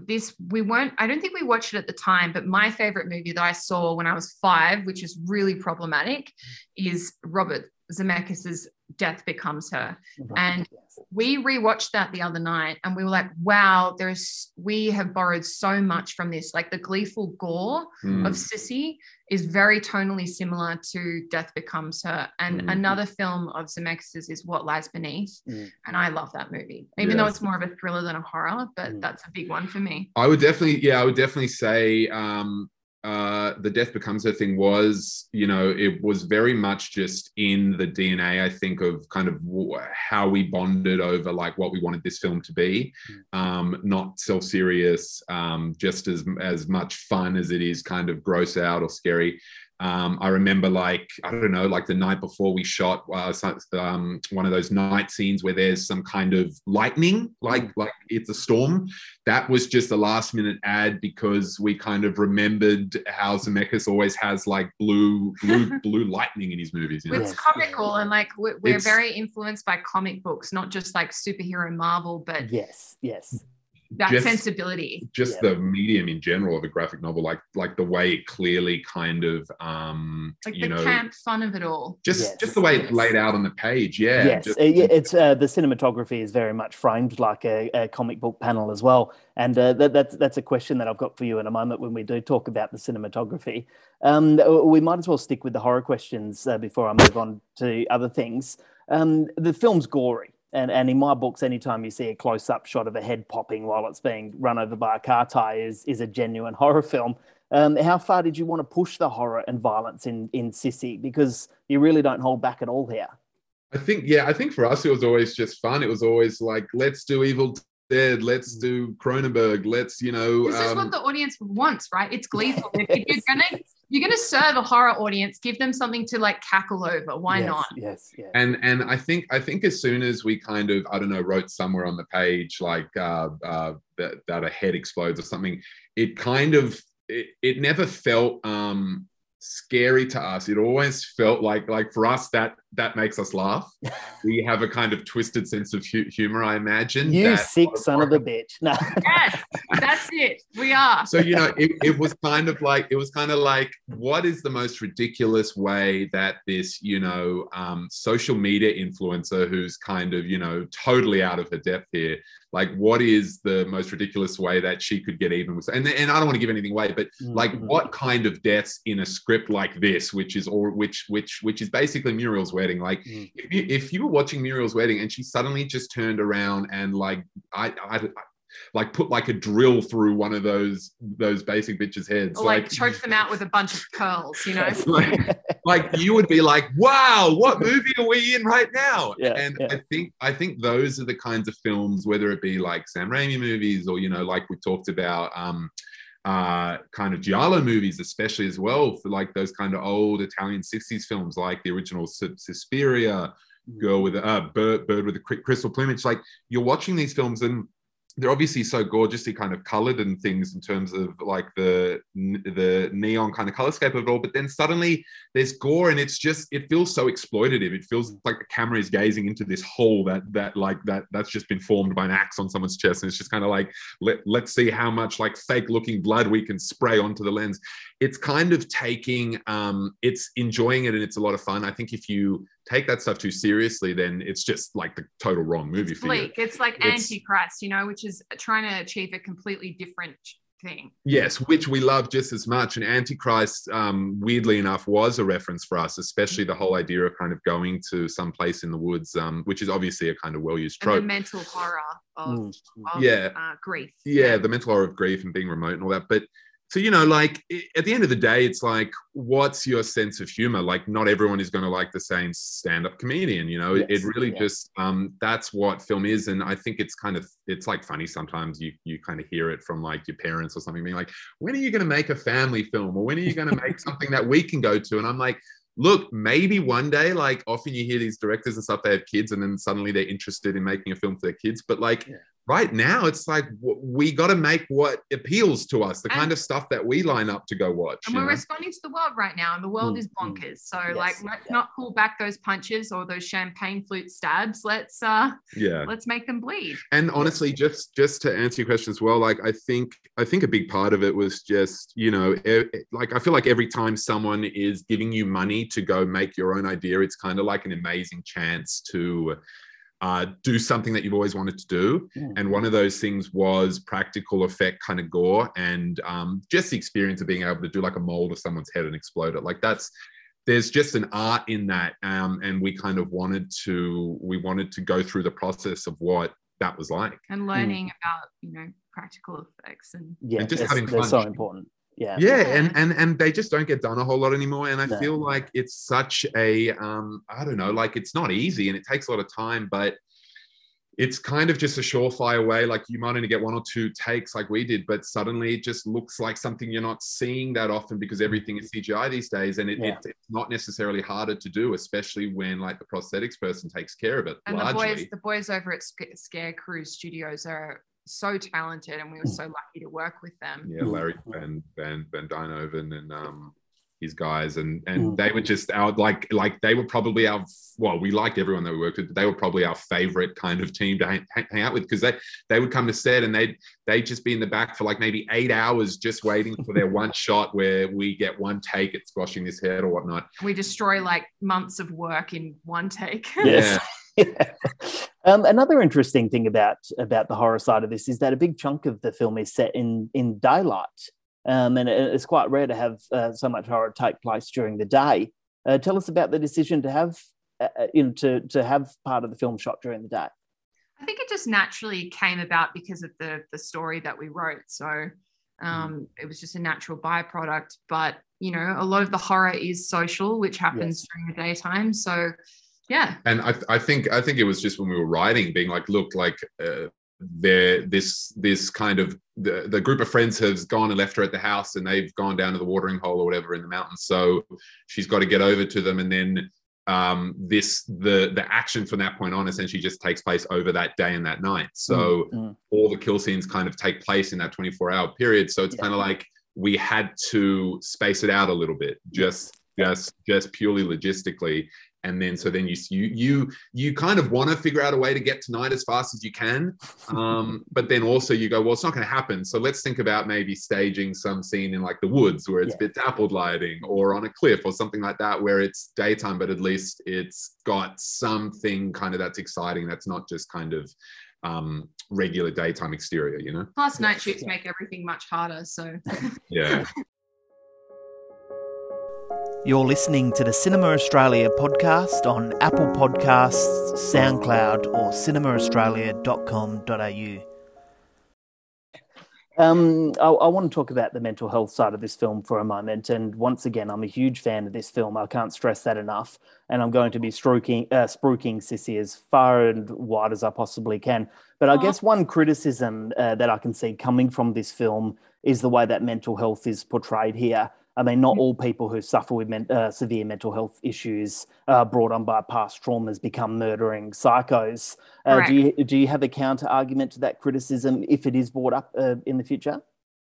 this we weren't i don't think we watched it at the time but my favorite movie that i saw when i was five which is really problematic is robert zemeckis's death becomes her and we rewatched that the other night and we were like, wow, there's we have borrowed so much from this. Like the gleeful gore mm. of Sissy is very tonally similar to Death Becomes Her. And mm. another film of Zemeckis is What Lies Beneath. Mm. And I love that movie, even though it's more of a thriller than a horror, but mm. that's a big one for me. I would definitely, yeah, I would definitely say um, uh, the death becomes her thing was, you know, it was very much just in the DNA, I think, of kind of how we bonded over like what we wanted this film to be. Hmm. Um, not self serious, um, just as as much fun as it is kind of gross out or scary. Um, I remember like I don't know, like the night before we shot uh, um, one of those night scenes where there's some kind of lightning, like mm. like it's a storm. That was just a last minute ad because we kind of remembered how Zemeckis always has like blue blue blue lightning in his movies. You know? It's comical and like we're, we're very influenced by comic books, not just like superhero Marvel, but yes, yes that just, sensibility just yeah. the medium in general of a graphic novel like like the way it clearly kind of um like you the know camp fun of it all just yes. just the way it's laid out on the page yeah yes just, it's uh, the cinematography is very much framed like a, a comic book panel as well and uh, that, that's that's a question that I've got for you in a moment when we do talk about the cinematography. Um, we might as well stick with the horror questions uh, before I move on to other things. Um, the film's gory, and, and in my books, anytime you see a close up shot of a head popping while it's being run over by a car tire is, is a genuine horror film. Um, how far did you want to push the horror and violence in, in Sissy? Because you really don't hold back at all here. I think, yeah, I think for us, it was always just fun. It was always like, let's do Evil Dead, let's do Cronenberg, let's, you know. This um, is what um, the audience wants, right? It's gleeful. yes. If you're going to you're going to serve a horror audience give them something to like cackle over why yes, not yes yeah. and and i think i think as soon as we kind of i don't know wrote somewhere on the page like uh, uh that, that a head explodes or something it kind of it, it never felt um scary to us it always felt like like for us that that makes us laugh. we have a kind of twisted sense of hu- humor, I imagine. You that- sick son of a bitch. No. Yes, that's it. We are. so you know it, it was kind of like it was kind of like what is the most ridiculous way that this you know um, social media influencer who's kind of you know totally out of her depth here like what is the most ridiculous way that she could get even with and, and i don't want to give anything away but like Mhm. what kind of deaths in a script like this which is or which which which is basically muriel's wedding like Mm. if you, if you were watching muriel's wedding and she suddenly just turned around and like i i like put like a drill through one of those those basic bitches heads Or like choke them out with a bunch of curls, you know? like, like you would be like wow what movie are we in right now Yeah, and yeah. i think i think those are the kinds of films whether it be like sam raimi movies or you know like we talked about um uh kind of giallo movies especially as well for like those kind of old italian 60s films like the original Sus- suspiria girl with a uh, bird, bird with a crystal plumage. Like you're watching these films and they're obviously so gorgeously kind of colored and things in terms of like the the neon kind of colorscape of it all but then suddenly there's gore and it's just it feels so exploitative. It feels like the camera is gazing into this hole that that like that that's just been formed by an axe on someone's chest. And it's just kind of like let, let's see how much like fake looking blood we can spray onto the lens. It's kind of taking um it's enjoying it and it's a lot of fun. I think if you take that stuff too seriously then it's just like the total wrong movie It's for you. It's like It's- Antichrist, you know, which is trying to achieve a completely different thing. Yes, which we love just as much. And Antichrist, um, weirdly enough, was a reference for us, especially the whole idea of kind of going to some place in the woods, um, which is obviously a kind of well-used And the trope. mental horror of, Mm, of Yeah. uh, grief. yeah, the mental horror of grief and being remote and all that. But so you know, like at the end of the day, it's like, what's your sense of humor? Like, not everyone is going to like the same stand-up comedian. You know, It- Yes, it really yeah. just um, that's what film is, and I think it's kind of it's like funny sometimes. You you kind of hear it from like your parents or something, being like, when are you going to make a family film, or when are you going to make something that we can go to? And I'm like. Look, maybe one day, like often you hear these directors and stuff, they have kids, and then suddenly they're interested in making a film for their kids. But like, Yeah. Right now it's like we got to make what appeals to us the And- kind of stuff that we line up to go watch And we're know? responding to the world right now, and the world Mm, is bonkers. So, Yes, like, let's yeah. not pull back those punches or those champagne flute stabs. Let's uh, yeah let's make them bleed. and honestly just just to answer your question as well like i think i think a big part of it was just you know e- like i feel like every time someone is giving you money to go make your own idea it's kind of like an amazing chance to uh, do something that you've always wanted to do Mm. and one of those things was practical effect kind of gore and um, just the experience of being able to do like a mold of someone's head and explode it like that's there's just an art in that um, and we kind of wanted to we wanted to go through the process of what that was like And learning about you know practical effects and Yeah, And just having fun. so important. Yeah. yeah Yeah. and and and they just don't get done a whole lot anymore and i No. feel like it's such a um i don't know like it's not easy and it takes a lot of time but it's kind of just a surefire way like you might only get one or two takes like we did but suddenly it just looks like something you're not seeing that often because everything is cgi these days and it, Yeah. it, it's not necessarily harder to do especially when like the prosthetics person takes care of it and largely the boys the boys over at Sc- Scare Crew Studios are so talented, and we were so lucky to work with them. yeah larry van van van duynhoven and um his guys and and Mm. they were just our like like they were probably our well we liked everyone that we worked with but they were probably our favorite kind of team to hang, hang- hang out with because they they would come to set and they'd they'd just be in the back for like maybe eight hours just waiting for their one shot where we get one take at squashing this head or whatnot We destroy like months of work in one take. Yes. um, another interesting thing about about the horror side of this is that a big chunk of the film is set in in daylight, um, and it- it's quite rare to have uh, so much horror take place during the day. Uh, tell us about the decision to have uh, uh, you know to to have part of the film shot during the day. I think it just naturally came about because of the the story that we wrote. So um, it was just a natural byproduct. But you know, a lot of the horror is social, which happens Yes. during the daytime. So yeah, and I, I think I think it was just when we were writing, being like, look, like uh, there, this this kind of the, the group of friends has gone and left her at the house, and they've gone down to the watering hole or whatever in the mountains. So she's got to get over to them, and then um, this the the action from that point on essentially just takes place over that day and that night. So Mm, mm. all the kill scenes kind of take place in that 24 hour period. So it's Yeah. kind of like we had to space it out a little bit, just just just purely logistically. And then so then you you you you kind of want to figure out a way to get tonight as fast as you can um, but then also you go well it's not going to happen. So let's think about maybe staging some scene in like the woods where it's yeah. a bit dappled lighting or on a cliff or something like that where it's daytime but at least it's got something kind of that's exciting that's not just kind of um, regular daytime exterior you know? Plus night shoots make everything much harder so yeah You're listening to the Cinema Australia podcast on Apple Podcasts, SoundCloud, or cinemaaustralia.com.au. Um, I, I, want to talk about the mental health side of this film for a moment. And once again, I'm a huge fan of this film. I can't stress that enough. And I'm going to be stroking, uh, spruiking Sissy as far and wide as I possibly can. But I guess one criticism uh, that I can see coming from this film is the way that mental health is portrayed here. I mean, not all people who suffer with men, uh, severe mental health issues uh, brought on by past traumas become murdering psychos. Uh, do you do you have a counter argument to that criticism if it is brought up uh, in the future?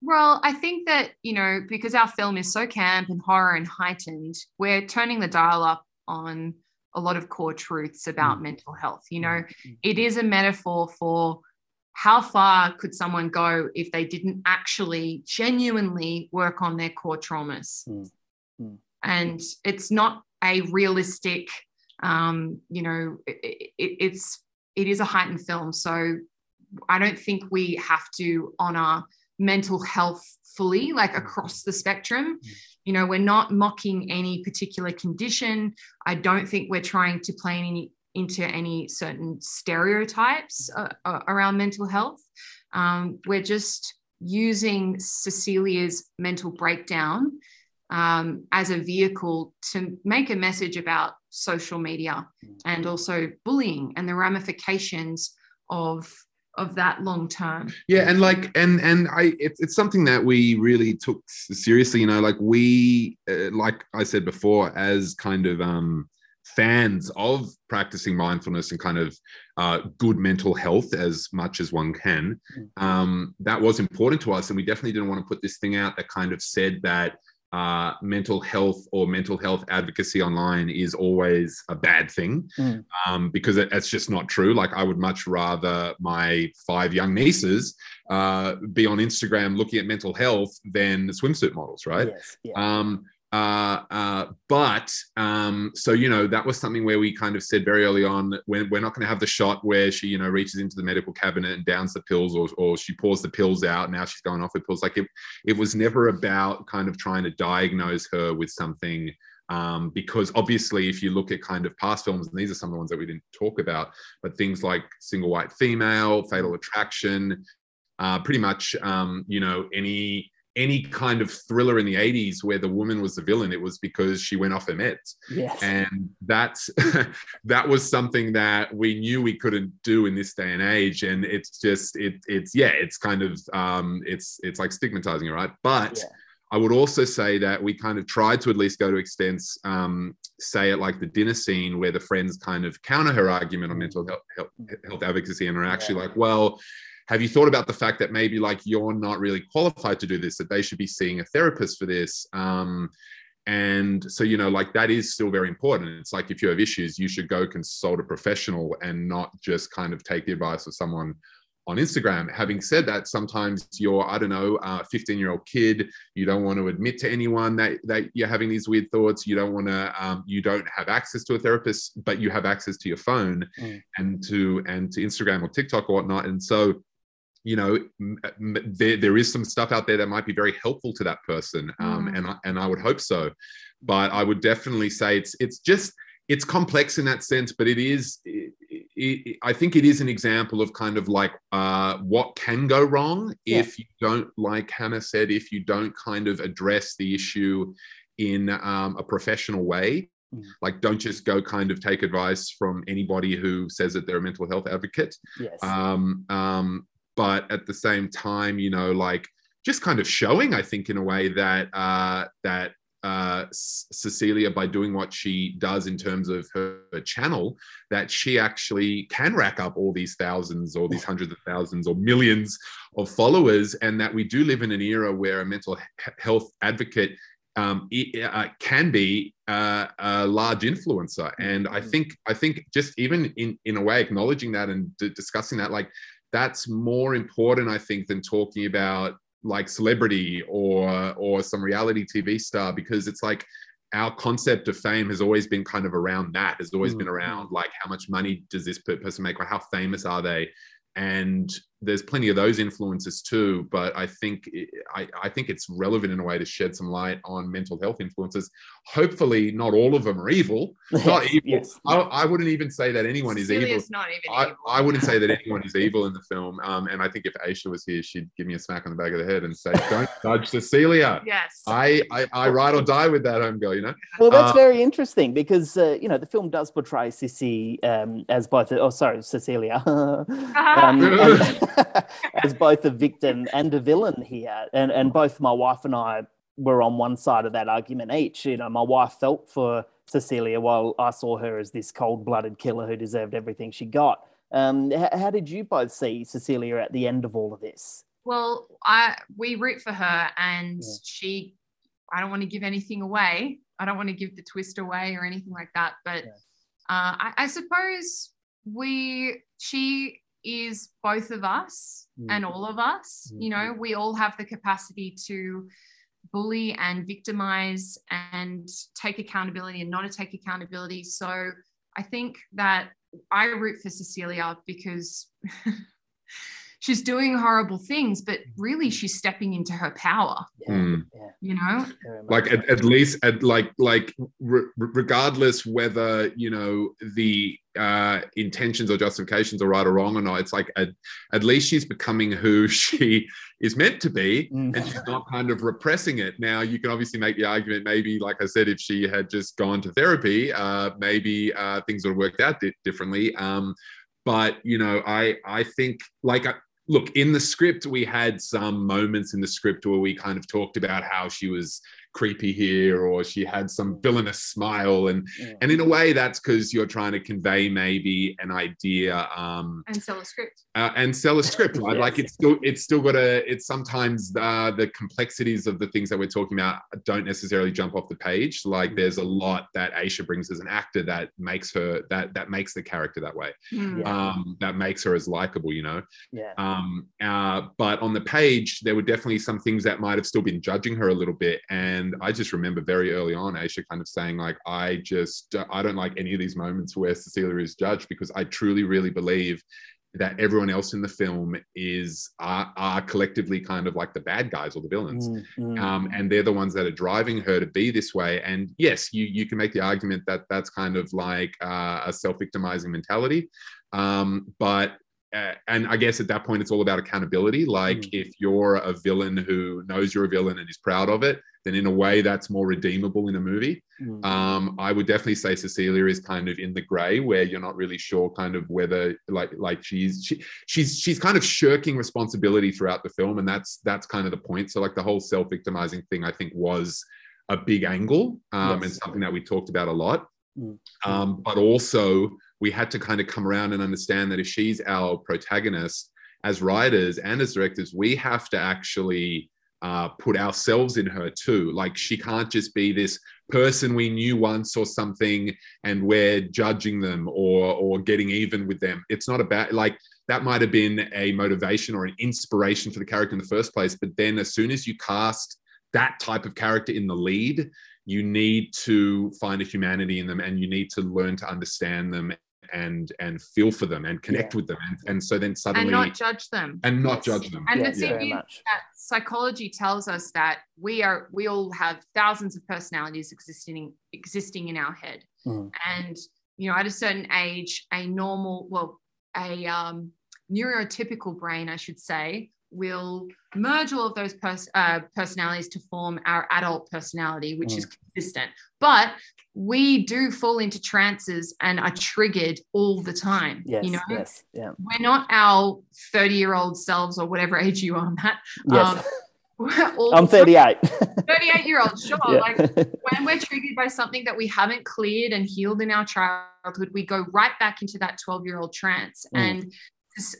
Well, I think that you know because our film is so camp and horror and heightened, we're turning the dial up on a lot of core truths about mm. mental health. You know, mm. it is a metaphor for how far could someone go if they didn't actually genuinely work on their core traumas? Mm. Mm. And it's not a realistic, um, you know, it, it, it's it is a heightened film, so I don't think we have to honor mental health fully, like across the spectrum. Mm. You know, we're not mocking any particular condition. I don't think we're trying to play any into any certain stereotypes uh, uh, around mental health. Um, we're just using Cecilia's mental breakdown um, as a vehicle to make a message about social media and also bullying and the ramifications of of that long term yeah and like and and i it's, it's something that we really took seriously you know like we uh, like i said before as kind of um fans of practicing mindfulness and kind of uh, good mental health as much as one can. Mm. Um, that was important to us. And we definitely didn't want to put this thing out that kind of said that uh, mental health or mental health advocacy online is always a bad thing mm. um, because it, it's just not true. Like, I would much rather my five young nieces uh, be on Instagram looking at mental health than swimsuit models, right? Yes, yeah. um, uh, uh, but um, so you know that was something where we kind of said very early on when we're not going to have the shot where she you know reaches into the medical cabinet and downs the pills or, or she pours the pills out. Now she's going off with pills. Like it, it was never about kind of trying to diagnose her with something um, because obviously if you look at kind of past films and these are some of the ones that we didn't talk about but things like single white female fatal attraction uh, pretty much um, you know any any kind of thriller in the 80s where the woman was the villain it was because she went off her meds yes. and that's that was something that we knew we couldn't do in this day and age and it's just it it's yeah it's kind of um it's it's like stigmatizing right but yeah. I would also say that we kind of tried to at least go to extents, um, say it like the dinner scene where the friends kind of counter her argument on mental health, health, health advocacy and are actually yeah. like, well, have you thought about the fact that maybe like you're not really qualified to do this that they should be seeing a therapist for this um, and so you know like that is still very important it's like if you have issues you should go consult a professional and not just kind of take the advice of someone on Instagram. Having said that, sometimes you're, I don't know, a 15 year old kid, you don't want to admit to anyone that, that you're having these weird thoughts. You don't want to, um, you don't have access to a therapist, but you have access to your phone mm. and to, and to Instagram or TikTok or whatnot. And so you know there, there is some stuff out there that might be very helpful to that person um, mm. and I, and I would hope so but I would definitely say it's it's just it's complex in that sense but it is it, it, I think it is an example of kind of like uh, what can go wrong yeah. if you don't like Hannah said if you don't kind of address the issue in um, a professional way mm. like don't just go kind of take advice from anybody who says that they're a mental health advocate yes. um, um, but at the same time, you know, like just kind of showing, I think, in a way that uh, that uh, Cecilia, by doing what she does in terms of her, her, channel, that she actually can rack up all these thousands or these hundreds of thousands or millions of followers, and that we do live in an era where a mental health advocate um, uh, can be uh, a large influencer. And I mm. think I think just even in in a way acknowledging that and d- discussing that, like that's more important, I think, than talking about like celebrity or or some reality TV star because it's like our concept of fame has always been kind of around that has always mm. been around like how much money does this person make or how famous are they and there's plenty of those influences too but i think I, I think it's relevant in a way to shed some light on mental health influences. Hopefully not all of them are evil. Not evil. yes. I, I, wouldn't even say that anyone is evil. Not even I, evil. I wouldn't say that anyone is evil in the film um, and i think if aisha was here she'd give me a smack on the back of the head and say don't judge cecilia. Yes. I, I i ride or die with that home girl you know? Well that's uh, very interesting because uh, you know the film does portray sissy um, as both oh sorry cecilia. Um, as both a victim and a villain here. And and both my wife and I were on one side of that argument each. You know, my wife felt for Cecilia while I saw her as this cold-blooded killer who deserved everything she got. Um, how, how did you both see Cecilia at the end of all of this? Well, I we root for her, and yeah. she. I don't want to give anything away. I don't want to give the twist away or anything like that. But yeah. uh, I, I suppose we she is both of us mm. and all of us. Mm. You know, we all have the capacity to bully and victimize and take accountability and not to take accountability. So I think that I root for Cecilia because she's doing horrible things, but really she's stepping into her power. Yeah. Mm. You know, like at, at, least at like like re- regardless whether you know the uh, intentions or justifications are right or wrong or not, it's like at, at least she's becoming who she is meant to be, mm. and she's not kind of repressing it. Now you can obviously make the argument, maybe like I said, if she had just gone to therapy, uh, maybe uh, things would have worked out di- differently. Um, but you know, I I think like look in the script we had some moments in the script where we kind of talked about how she was creepy here or she had some villainous smile. And yeah. and in a way that's because you're trying to convey maybe an idea um and sell a script. uh, and sell a script right? Yes. like it's still it's still got a it's sometimes uh, the complexities of the things that we're talking about don't necessarily jump off the page. Like mm. there's a lot that aisha brings as an actor that makes her that that makes the character that way. Mm. um that makes her as likable you know? Yeah. Um uh but on the page there were definitely some things that might have still been judging her a little bit. And and I just remember very early on, Aisha kind of saying, like, I just, I don't like any of these moments where Cecilia is judged because I truly, really believe that everyone else in the film is are, are collectively kind of like the bad guys or the villains. Mm, mm. Um, and they're the ones that are driving her to be this way. And yes you you can make the argument that that's kind of like uh, a self-victimizing mentality. Um, but uh, and I guess at that point it's all about accountability. Like mm. if you're a villain who knows you're a villain and is proud of it, then in a way that's more redeemable in a movie. Mm. Um, I would definitely say Cecilia is kind of in the grey where you're not really sure kind of whether like like she's she, she's she's kind of shirking responsibility throughout the film, and that's that's kind of the point. So like the whole self victimizing thing, I think was a big angle um, yes. and something that we talked about a lot. Mm. Um, but also we had to kind of come around and understand that if she's our protagonist as writers and as directors, we have to actually uh, put ourselves in her too. Like she can't just be this person we knew once or something, and we're judging them or or getting even with them. It's not about like that might have been a motivation or an inspiration for the character in the first place, but then as soon as you cast that type of character in the lead, you need to find a humanity in them and you need to learn to understand them and and feel for them and connect yeah. with them and, and so then suddenly and not judge them and not judge them and yeah, the thing yeah. is that psychology tells us that we are we all have thousands of personalities existing existing in our head mm. and you know at a certain age a normal well a um, neurotypical brain i should say will merge all of those pers- uh, personalities to form our adult personality, which mm. is consistent. But we do fall into trances and are triggered all the time. Yes, you know, yes, yeah. We're not our 30 year old selves or whatever age you are, Matt. Yes. Um, I'm 38. 38 year old, sure. Yeah. Like when we're triggered by something that we haven't cleared and healed in our childhood, we go right back into that 12 year old trance. Mm. And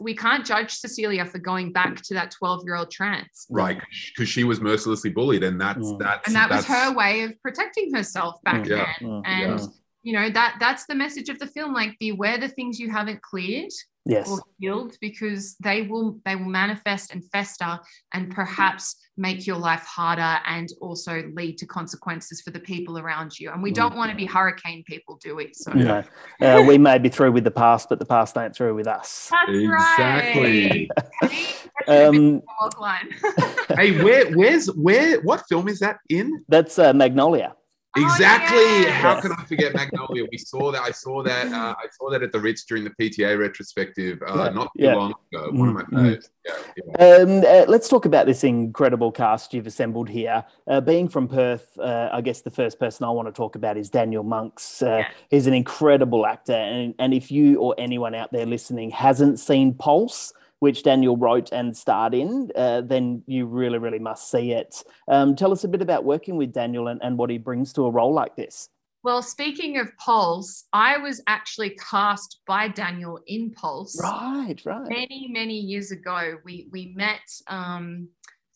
we can't judge Cecilia for going back to that 12 year old trance. Right, because she was mercilessly bullied, and that's Mm. that's And that was her way of protecting herself back Mm. Yeah. then. Mm. And Yeah. you know, that that's the message of the film. Like beware the things you haven't cleared Yes. or healed because they will they will manifest and fester and perhaps make your life harder and also lead to consequences for the people around you. And we Mm. don't want to be hurricane people, do we? So No. Uh, we may be through with the past, but the past ain't through with us. that's Exactly. right. Um, Walk line. hey, where where's where what film is that in? that's uh, Magnolia. Oh, Exactly. yes. How can I forget Magnolia? We saw that. I saw that. Uh, I saw that at the Ritz during the PTA retrospective uh, Yeah, not too yeah. long ago. One of my Mm, mm. faves. Yeah, yeah. Um, uh, let's talk about this incredible cast you've assembled here. Uh, being from Perth, uh, I guess the first person I want to talk about is Daniel Monks. Uh, Yeah. He's an incredible actor, and, and if you or anyone out there listening hasn't seen Pulse, which Daniel wrote and starred in, uh, then you really, really must see it. Um, tell us a bit about working with Daniel and, and what he brings to a role like this. Well, speaking of Pulse, I was actually cast by Daniel in Pulse. Right, right. many many years ago we we met um,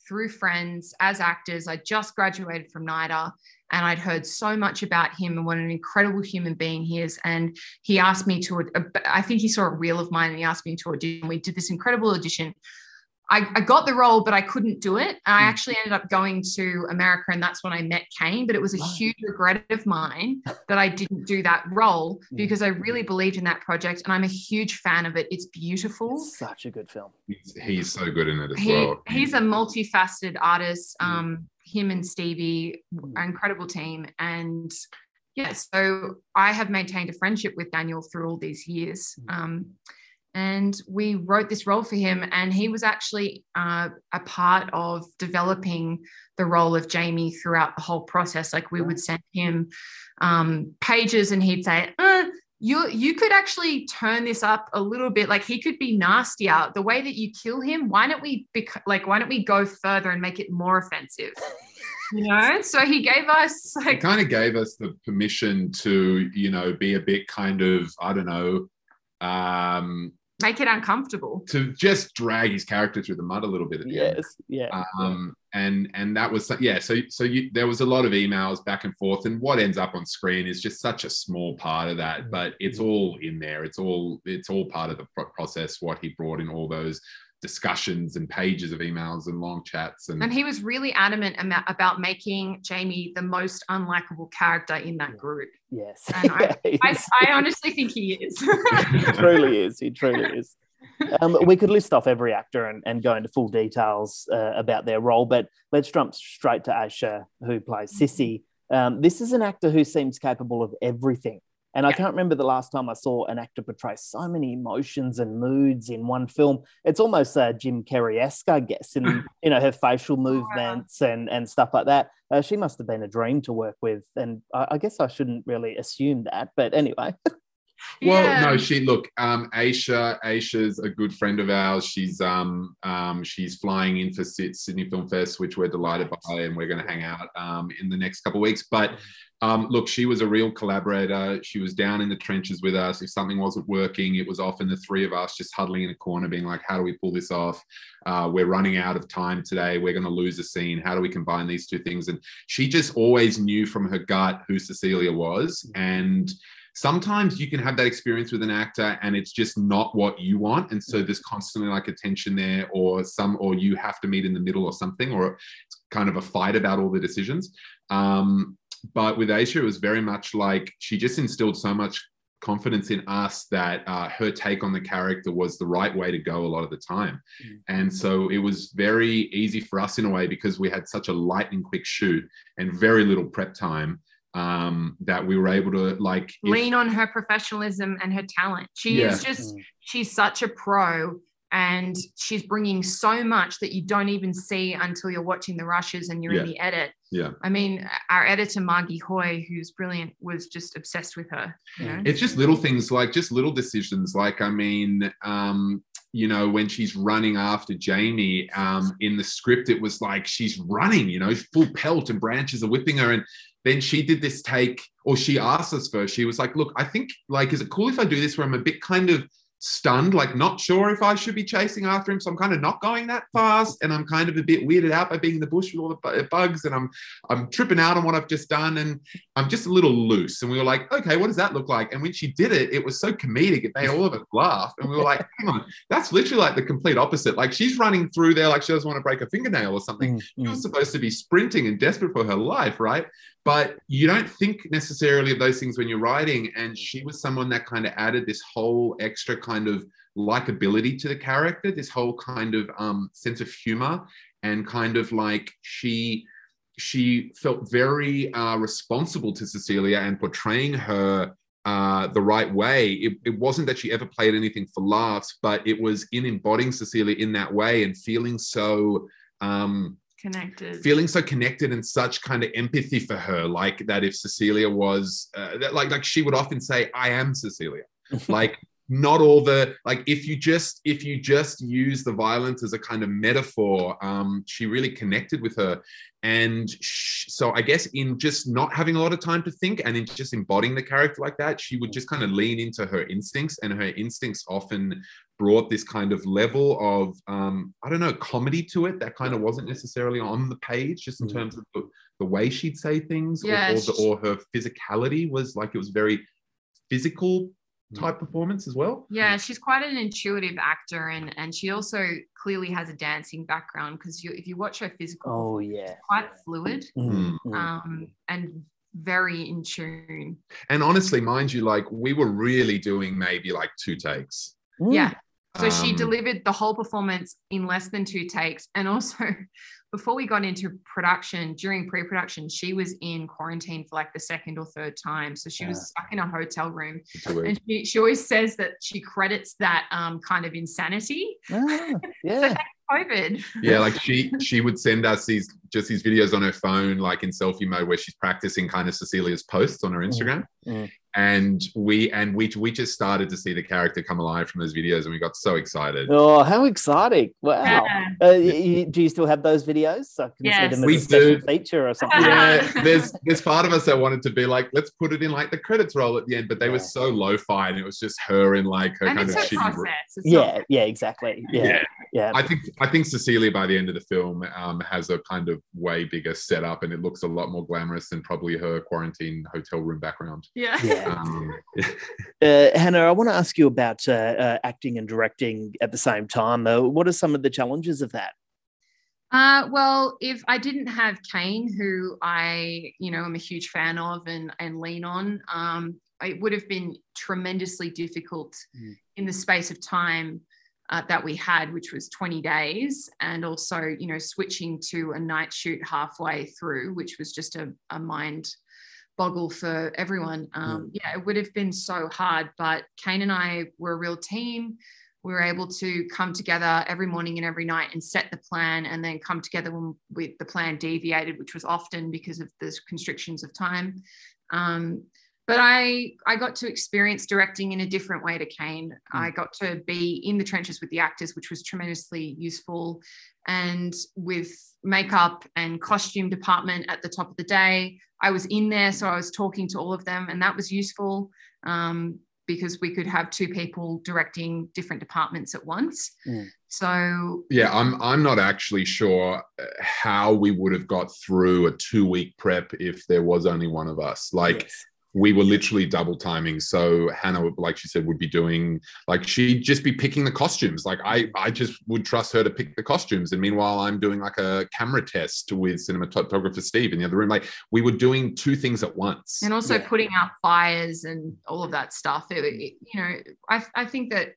through friends as actors i just graduated from nida and i'd heard so much about him and what an incredible human being he is and he asked me to i think he saw a reel of mine and he asked me to audition we did this incredible audition I, I got the role, but I couldn't do it. And I Mm. actually ended up going to America, and that's when I met Kane. But it was a Right. huge regret of mine that I didn't do that role Mm. because I really believed in that project, and I'm a huge fan of it. It's beautiful It's such a good film. He's, he's so good in it as he, well. he's a multifaceted artist. Mm. Um, him and Stevie, are an incredible team, and yeah, so I have maintained a friendship with Daniel through all these years. Mm. Um, and we wrote this role for him, and he was actually uh, a part of developing the role of Jamie throughout the whole process. Like we would send him um, pages, and he'd say, uh, you you could actually turn this up a little bit like he could be nastier the way that you kill him why don't we bec- like why don't we go further and make it more offensive you know so he gave us It like kind of gave us the permission to, you know, be a bit kind of, I don't know, um, make it uncomfortable to just drag his character through the mud a little bit at the end. Yes, yeah. um and and that was yeah so so you, there was a lot of emails back and forth and what ends up on screen is just such a small part of that but it's all in there it's all it's all part of the process what he brought in all those discussions and pages of emails and long chats and, and he was really adamant ama- about making jamie the most unlikable character in that group Yes. And I- Yeah, i, I honestly think he is he truly is. He truly is. Um, we could list off every actor and, and go into full details uh, about their role, but let's jump straight to Aisha, who plays Sissy. Um, this is an actor who seems capable of everything. And I can't remember the last time I saw an actor portray so many emotions and moods in one film. It's almost uh, Jim Carrey-esque, I guess, in you know her facial movements and and stuff like that. Uh, she must have been a dream to work with, and I, I guess I shouldn't really assume that, but anyway. Well, Yeah. no, she look, um, Aisha, Aisha's a good friend of ours. She's um, um, she's flying in for Syd- Sydney Film Fest, which we're delighted by, and we're going to hang out um, in the next couple of weeks. But um, look, she was a real collaborator. She was down in the trenches with us. If something wasn't working, it was often the three of us just huddling in a corner, being like, "How do we pull this off? Uh, we're running out of time today. We're going to lose a scene. How do we combine these two things?" And she just always knew from her gut who Cecilia was, and sometimes you can have that experience with an actor and it's just not what you want. And so there's constantly like a tension there or some or you have to meet in the middle or something or it's kind of a fight about all the decisions. Um, but with aisha it was very much like she just instilled so much confidence in us that uh, her take on the character was the right way to go a lot of the time. And so it was very easy for us in a way because we had such a lightning quick shoot and very little prep time um, that we were able to like if- lean on her professionalism and her talent. She is just, Mm. she's such a pro and she's bringing so much that you don't even see until you're watching the rushes and you're in the edit. Yeah. I mean, our editor, Margie Hoy, who's brilliant, was just obsessed with her. You know? it's just little things like just little decisions like i mean um you know when she's running after jamie um in the script it was like she's running you know full pelt and branches are whipping her and then she did this take or she asked us first she was like look i think like is it cool if i do this where i'm a bit kind of stunned, like not sure if I should be chasing after him. So I'm kind of not going that fast, and I'm kind of a bit weirded out by being in the bush with all the bugs, and I'm I'm tripping out on what I've just done, and I'm just a little loose. And we were like, okay, what does that look like? And when she did it, it was so comedic. It made all of us laugh, and we were like, hang on, that's literally like the complete opposite. Like she's running through there like she doesn't want to break a fingernail or something. Mm, She was supposed to be sprinting and desperate for her life, right? But you don't think necessarily of those things when you're writing. And she was someone that kind of added this whole extra kind of likability to the character, this whole kind of um, sense of humor, and kind of like she she felt very uh, responsible to Cecilia and portraying her uh, the right way. It, it wasn't that she ever played anything for laughs, but it was in embodying Cecilia in that way and feeling so. Um, Connected. feeling so connected and such kind of empathy for her like that if cecilia was uh, that, like like she would often say i am cecilia like not all the like if you just if you just use the violence as a kind of metaphor um she really connected with her and sh- so i guess in just not having a lot of time to think and in just embodying the character like that she would just kind of lean into her instincts and her instincts often brought this kind of level of um, I don't know comedy to it that kind of wasn't necessarily on the page, just in Mm. terms of the, the way she'd say things, or- Yeah, or, the, or her physicality was like it was very physical type performance as well. Yeah, she's quite an intuitive actor, and and she also clearly has a dancing background because you, if you watch her physical, Oh yeah. quite fluid Mm, mm. um, and very in tune. And honestly, mind you, like we were really doing maybe like two takes. Mm. Yeah. So she Um, delivered the whole performance in less than two takes. And also, before we got into production, during pre production, she was in quarantine for like the second or third time. So she was stuck in a hotel room. And she, she always says that she credits that um, kind of insanity. Ah, yeah. COVID. yeah like she she would send us these just these videos on her phone like in selfie mode where she's practicing kind of cecilia's posts on her instagram mm. And we and we we just started to see the character come alive from those videos and we got so excited Oh, how exciting! Wow. Yeah. Uh, y- y- do you still have those videos? I can Yes. see them as We a special do. feature or something. yeah there's there's part of us that wanted to be like let's put it in like the credits roll at the end but they Yeah. were so lo-fi and it was just her in like her And kind of her shitty process. It's Yeah, not- yeah, exactly. Yeah, Yeah. yeah. I think I think Cecilia by the end of the film um, has a kind of way bigger setup and it looks a lot more glamorous than probably her quarantine hotel room background. yeah. yeah. Um, Uh, Hannah, I want to ask you about uh, uh, acting and directing at the same time. Though, what are some of the challenges of that? Uh, well, if I didn't have Kane, who I, you know, I'm a huge fan of and and lean on, um, it would have been tremendously difficult Mm. in the space of time uh, that we had, which was 20 days, and also, you know, switching to a night shoot halfway through, which was just a, a mind boggle for everyone. Um, yeah, it would have been so hard, but Kane and I were a real team. We were able to come together every morning and every night and set the plan and then come together when with the plan deviated which was often because of the constrictions of time. Um, but I I got to experience directing in a different way to Kane. I got to be in the trenches with the actors, which was tremendously useful, and with makeup and costume department at the top of the day. I was in there, so I was talking to all of them, and that was useful. Um, because we could have two people directing different departments at once. Mm. So yeah, I'm I'm not actually sure uh, how we would have got through a two week prep if there was only one of us. Like Yes. We were literally double timing. So Hannah, like she said, would be doing like she'd just be picking the costumes. Like I, I just would trust her to pick the costumes. And meanwhile, I'm doing like a camera test with cinematographer Steve in the other room. Like we were doing two things at once. and also Yeah. putting out fires and all of that stuff. It- it- you know, I, I think that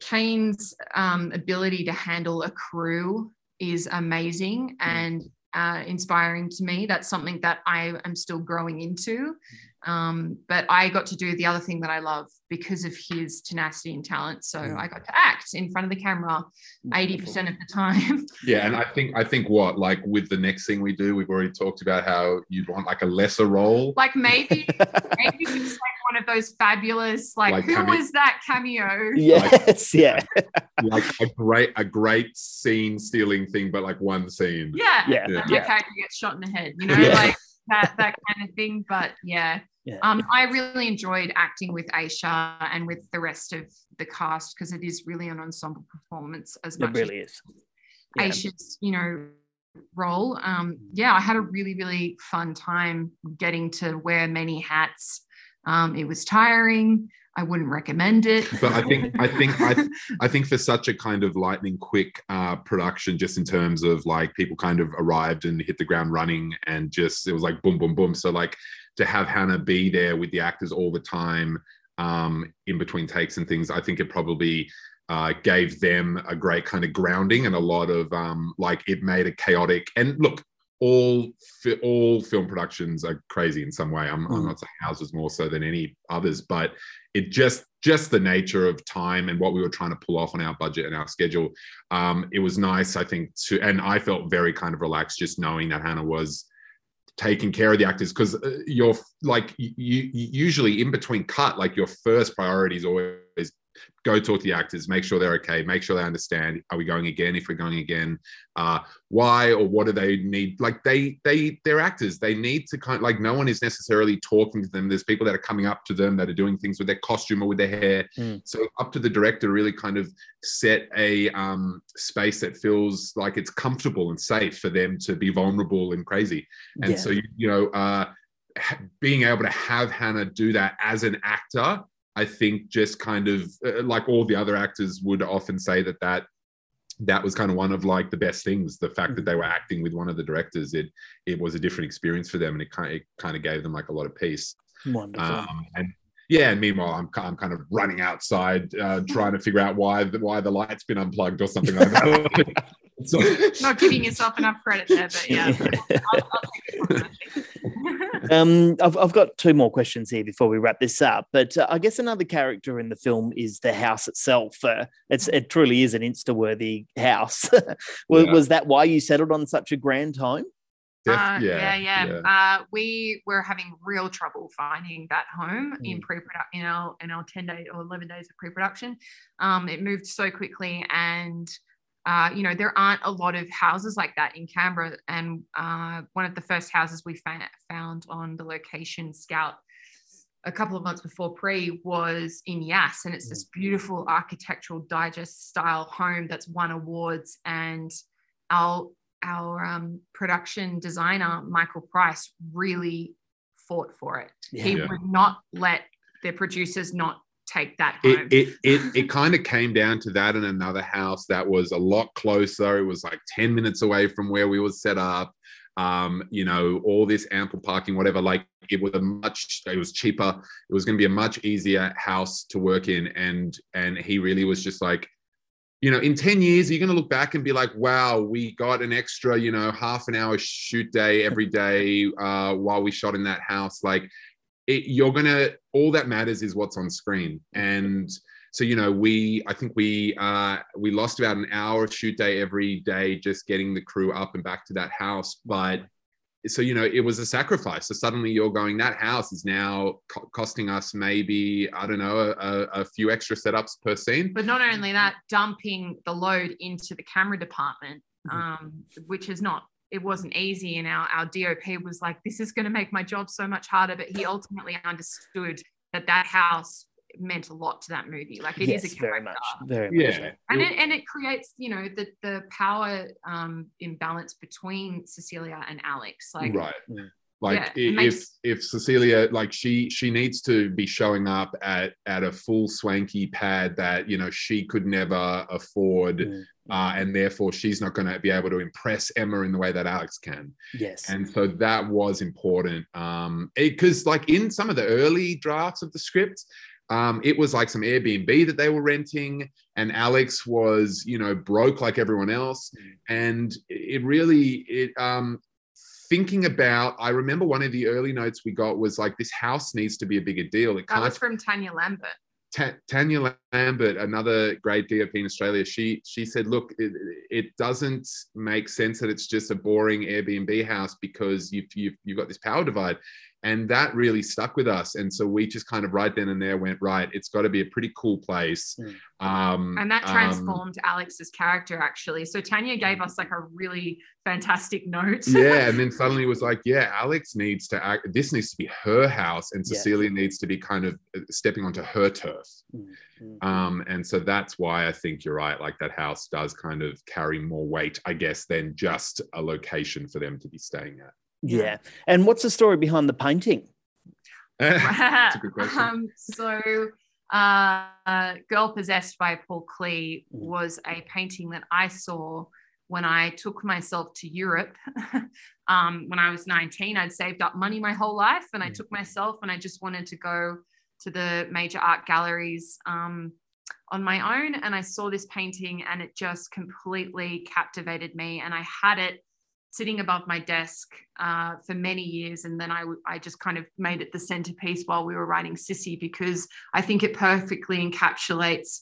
Kane's um, ability to handle a crew is amazing and uh, inspiring to me. That's something that I am still growing into. Um, but I got to do the other thing that I love because of his tenacity and talent. So I got to act in front of the camera 80% of the time. Yeah, and I think I think what like with the next thing we do, we've already talked about how you'd want like a lesser role. like maybe maybe it's like of those fabulous like, Like who cameo- was that cameo Yes, yeah, like a great a great scene stealing thing, but like one scene. yeah yeah, Yeah. and my yeah. character gets shot in the head you know Yeah. like that that kind of thing but yeah Yeah. Um, I really enjoyed acting with Aisha and with the rest of the cast because it is really an ensemble performance as much. It much really is. Yeah. Aisha's, you know, role. Um, yeah, I had a really, really fun time getting to wear many hats. Um, it was tiring. I wouldn't recommend it. but I think I think I I think for such a kind of lightning quick uh, production, just in terms of like people kind of arrived and hit the ground running, and just it was like boom, boom, boom. So like to have Hannah be there with the actors all the time um, in between takes and things, I think it probably uh, gave them a great kind of grounding and a lot of um, like it made a chaotic and look. All fi- all film productions are crazy in some way. I'm, I'm Mm. not saying ours was more so than any others, but it just just the nature of time and what we were trying to pull off on our budget and our schedule um it was nice i think to and i felt very kind of relaxed just knowing that hannah was taking care of the actors because uh, you're like you, you usually in between cut like your first priority is always go talk to the actors make sure they're okay make sure they understand are we going again? If we're going again uh why or what do they need? Like they they they're actors. They need to kind like no one is necessarily talking to them. There's people that are coming up to them that are doing things with their costume or with their hair. Mm. so up to the director really kind of set a um space that feels like it's comfortable and safe for them to be vulnerable and crazy. And Yeah. so you, you know uh being able to have hannah do that as an actor i think just kind of uh, like all the other actors would often say that that that was kind of one of like the best things the fact that they were acting with one of the directors it it was a different experience for them and it kind of, it kind of gave them like a lot of peace Wonderful. um, and yeah and meanwhile i'm, I'm kind of running outside uh, trying to figure out why the, why the light's been unplugged or something like that so, Not giving yourself enough credit there, but yeah. I'll, I'll take it. Um, I've, I've got two more questions here before we wrap this up. But uh, I guess another character in the film is the house itself. Uh, it's it truly is an Insta-worthy house. was, Yeah. was that why you settled on such a grand home? def- Uh, yeah, yeah. Uh, we were having real trouble finding that home in Mm. pre-production in our in our 10 days or 11 days of pre-production. Um, it moved so quickly and uh, you know, there aren't a lot of houses like that in Canberra. And uh, one of the first houses we fa- found on the location scout a couple of months before pre was in Yass. And it's this beautiful architectural digest style home that's won awards. And our our um, production designer, Michael Price, really fought for it. he Yeah. would not let the producers not take that home. it it it, it kind of came down to that in another house that was a lot closer. It was like 10 minutes away from where we were set up. Um you know all this ample parking whatever like it was a much it was cheaper. It was going to be a much easier house to work in and and he really was just like you know in 10 years you're going to look back and be like wow we got an extra you know half an hour shoot day every day uh while we shot in that house. Like it, you're gonna all that matters is what's on screen. And so you know we i think we uh we lost about an hour of shoot day every day just getting the crew up and back to that house. But so you know it was a sacrifice. So suddenly you're going that house is now co- costing us maybe i don't know a, a few extra setups per scene. But not only that, dumping the load into the camera department, um, which is not, it wasn't easy. And our, our DOP was like, this is going to make my job so much harder. But he ultimately understood that that house meant a lot to that movie. Like it is yes, a very much. Very much. yeah And it, and it creates, you know, the, the power um, imbalance between Cecilia and Alex. Like, right Mm. Like Yeah, if makes- if cecilia like she she needs to be showing up at at a full swanky pad that you know she could never afford Mm. uh, and therefore she's not going to be able to impress emma in the way that alex can Yes. and so that was important um because like in some of the early drafts of the script um, it was like some Airbnb that they were renting, and Alex was, you know, broke like everyone else. And it really, it, um, thinking about, I remember one of the early notes we got was like, this house needs to be a bigger deal. It that was from Tania Lambert. Ta- Tania Lambert, another great DOP in Australia, she she said, "Look, it, it doesn't make sense that it's just a boring Airbnb house because you've, you've you've got this power divide. And that really stuck with us and so we just kind of right then and there went right it's got to be a pretty cool place Mm. um and that um, transformed Alex's character actually. So Tanya gave us like a really fantastic note. yeah and then suddenly it was like yeah alex needs to act this needs to be her house and Yeah. cecilia needs to be kind of uh, stepping onto her turf Mm, mm. um and so that's why i think you're right like that house does kind of carry more weight i guess than just a location for them to be staying at yeah. And what's the story behind the painting? That's a good question. Um, so, uh, Girl Possessed by Paul Klee Mm. was a painting that I saw when I took myself to Europe. um, when I was 19, I'd saved up money my whole life and I Mm. took myself and I just wanted to go to the major art galleries um, on my own. And I saw this painting and it just completely captivated me. And I had it sitting above my desk uh, for many years. And then I, w- I just kind of made it the centerpiece while we were writing Sissy because I think it perfectly encapsulates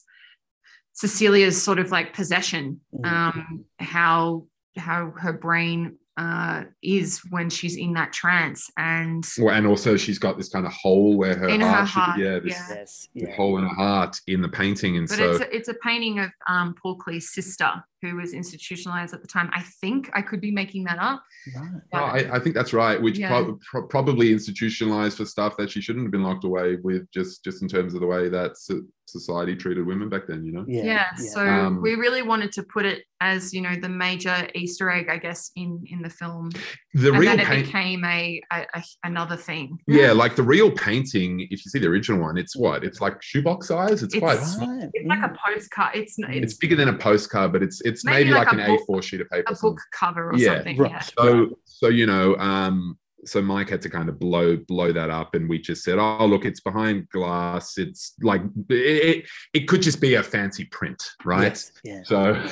Cecilia's sort of like possession, Mm. um, how how her brain uh, is when she's in that trance. And well, and also she's got this kind of hole where her In her heart, should heart, be, yeah this yeah. Yes. Yeah. hole in her heart in the painting and but so it's a, it's a painting of um, Paul Klee's sister who was institutionalized at the time. I think I could be making that up. Right. Oh, I, I think that's right. Which Yeah. prob- pro- probably institutionalized for stuff that she shouldn't have been locked away with, just just in terms of the way that so- society treated women back then. You know. Yeah. yeah, so Um, we really wanted to put it as you know the major easter egg i guess in in the film The and real then it paint. became a, a, a another thing Yeah, like the real painting. If you see the original one, it's what? It's like shoebox size. It's, quite. It's- small. Right. it's like a postcard it's It's it's bigger than a postcard, but it's it's Maybe maybe, like like, an book- A4 sheet of paper. a or something. book cover or Yeah, something right. yeah So so you know, um, so Mike had to kind of blow blow that up, and we just said, "Oh, look, it's behind glass. It's like it, it, it could just be a fancy print, right?" Yes. Yeah. So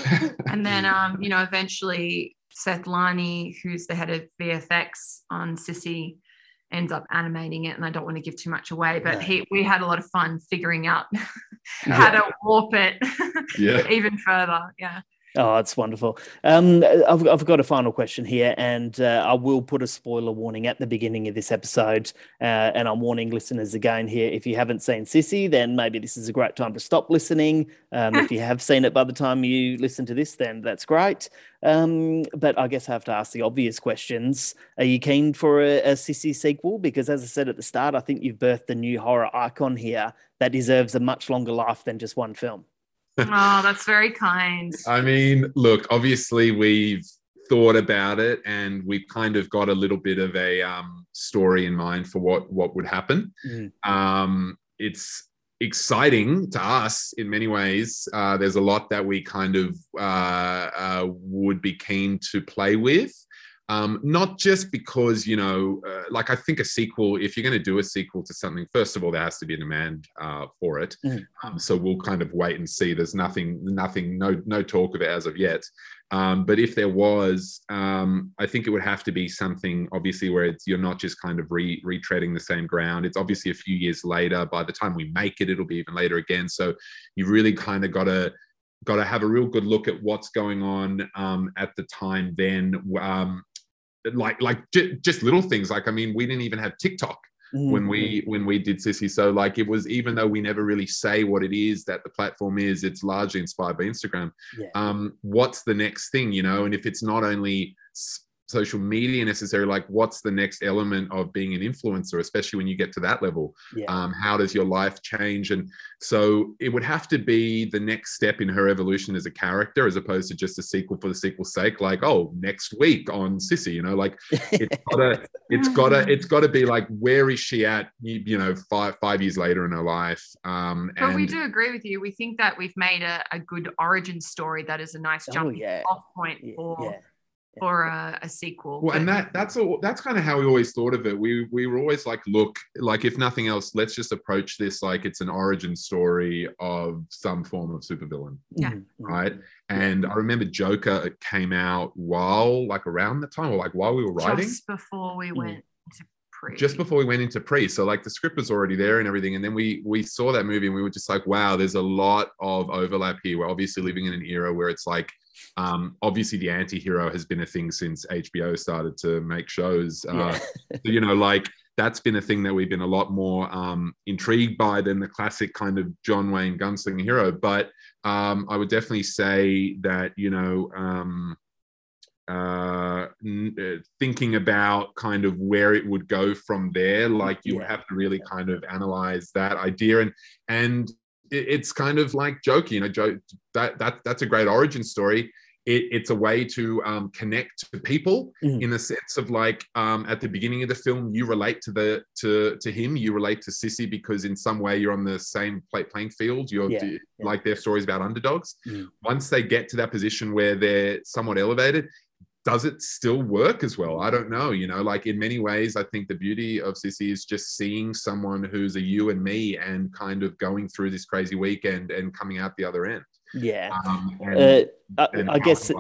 and then um you know eventually seth lani who's the head of vfx on sissy ends up animating it and i don't want to give too much away but No. he we had a lot of fun figuring out how to warp it yeah, even further yeah Oh, it's wonderful. Um, I've, I've got a final question here, and uh, I will put a spoiler warning at the beginning of this episode. Uh, and I'm warning listeners again here if you haven't seen Sissy, then maybe this is a great time to stop listening. Um, if you have seen it by the time you listen to this, then that's great. Um, but I guess I have to ask the obvious questions. Are you keen for a, a Sissy sequel? Because as I said at the start, I think you've birthed a new horror icon here that deserves a much longer life than just one film. Oh that's very kind I mean, look, obviously we've thought about it, and we've kind of got a little bit of a um, story in mind for what what would happen. Mm. Um, it's exciting to us in many ways. Uh, there's a lot that we kind of uh, uh, would be keen to play with. Um, not just because you know, uh, like I think a sequel. If you're going to do a sequel to something, first of all, there has to be a demand uh, for it. Mm. Um, so we'll kind of wait and see. There's nothing, nothing, no, no talk of it as of yet. Um, but if there was, um, I think it would have to be something obviously where it's you're not just kind of re- retreading the same ground. It's obviously a few years later. By the time we make it, it'll be even later again. So you really kind of got to got to have a real good look at what's going on um, at the time. Then, um, like like j- just little things. Like I mean, we didn't even have TikTok when Mm. we when we did sissy so like it was even though we never really say what it is that the platform is it's largely inspired by instagram Yeah. um what's the next thing you know and if it's not only s- social media necessarily like what's the next element of being an influencer especially when you get to that level Yeah. um how does your life change and so it would have to be the next step in her evolution as a character as opposed to just a sequel for the sequel's sake like oh next week on sissy you know like it's gotta it's gotta it's gotta be like where is she at you, you know five five years later in her life um but we do agree with you we think that we've made a, a good origin story that is a nice Oh, jumping yeah. off point Yeah, for yeah. For a, a sequel well and that that's all that's kind of how we always thought of it. We we were always like look like if nothing else let's just approach this like it's an origin story of some form of supervillain. Yeah. Mhm, mhm. right? And i remember joker came out while like around the time or like while we were writing? just before we Mm. went to pre. Just before we went into pre. So like the script was already there and everything and then we we saw that movie and we were just like wow there's a lot of overlap here. We're obviously living in an era where it's like um obviously the anti-hero has been a thing since hbo started to make shows uh Yeah. so, you know like that's been a thing that we've been a lot more um, intrigued by than the classic kind of John Wayne gunslinger hero. But um, I would definitely say that you know. Um, uh, uh, thinking about kind of where it would go from there, like you yeah. have to really kind of analyze that idea, and and it's kind of like joking, you know, joke that that that's a great origin story it, it's a way to um, connect to people mm. in the sense of like um, at the beginning of the film you relate to the to to him you relate to sissy because in some way you're on the same play, playing field you're yeah, yeah. like their stories about underdogs mm. once they get to that position where they're somewhat elevated does it still work as well? I don't know. You know, like in many ways, I think the beauty of Sissy is just seeing someone who's a you and me and kind of going through this crazy weekend and coming out the other end. Yeah. Um, and, uh, I, I guess.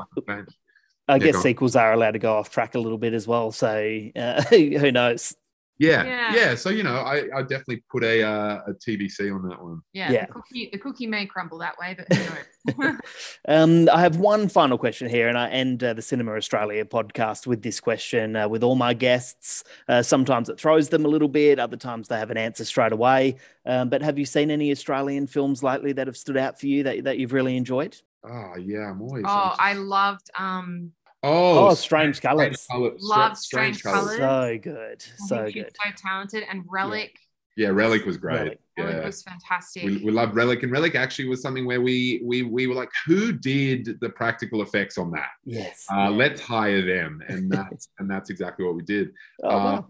I yeah, guess sequels are allowed to go off track a little bit as well. So uh, who knows? Yeah, yeah, yeah. So you know, I, I definitely put a uh, a TBC on that one. Yeah, yeah. The cookie the cookie may crumble that way, but who knows? um, I have one final question here, and I end uh, the Cinema Australia podcast with this question uh, with all my guests. Uh, sometimes it throws them a little bit, other times they have an answer straight away. Um, but have you seen any Australian films lately that have stood out for you that that you've really enjoyed? Oh yeah, I'm always. Oh, I loved um Oh, oh strange colors. Love strange, strange colors. So good. So good. So talented. And Relic. Yeah, yeah Relic was great. Relic, yeah. Relic was fantastic. We, we loved Relic, and Relic actually was something where we we we were like, who did the practical effects on that? Yes. Uh, yeah. Let's hire them, and that's and that's exactly what we did. Oh, um, wow.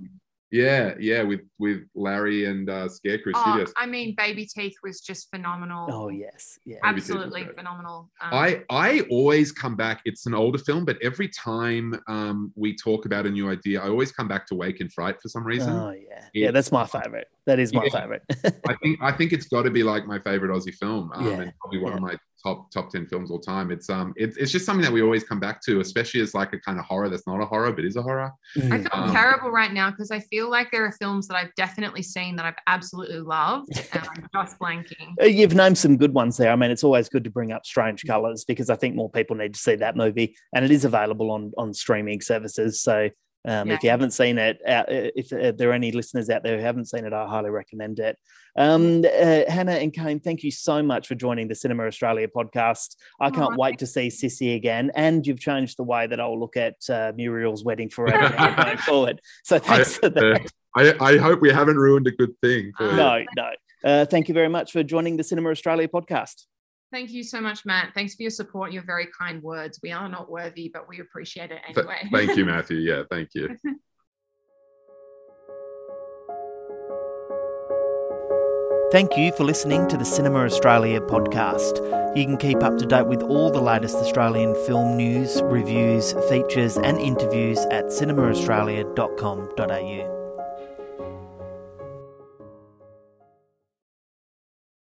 Yeah, yeah, with with Larry and uh, Scarecrow oh, Studios. I mean, Baby Teeth was just phenomenal. Oh yes, yeah, absolutely phenomenal. Um, I I always come back. It's an older film, but every time um, we talk about a new idea, I always come back to Wake in Fright for some reason. Oh yeah, it, yeah, that's my favorite. That is my yeah, favorite. I think I think it's got to be like my favorite Aussie film, um, yeah, and probably one yeah. of my top top 10 films all time. It's um it's, it's just something that we always come back to especially as like a kind of horror that's not a horror but is a horror. I feel um, terrible right now because i feel like there are films that i've definitely seen that i've absolutely loved and i'm just blanking. Uh, you've named some good ones there. I mean it's always good to bring up strange colors because i think more people need to see that movie and it is available on on streaming services. So um, yeah. If you haven't seen it, uh, if there are any listeners out there who haven't seen it, I highly recommend it. Um, uh, Hannah and Kane, thank you so much for joining the Cinema Australia podcast. I can't oh, wait to see Sissy again, and you've changed the way that I'll look at uh, Muriel's wedding forever going forward. So thanks I, for that. I, I, hope we haven't ruined a good thing. no, no. Uh, thank you very much for joining the Cinema Australia podcast. Thank you so much, Matt. Thanks for your support, your very kind words. We are not worthy, but we appreciate it anyway. thank you, Matthew. Yeah, thank you. Thank you for listening to the Cinema Australia podcast. You can keep up to date with all the latest Australian film news, reviews, features, and interviews at cinemaaustralia.com.au.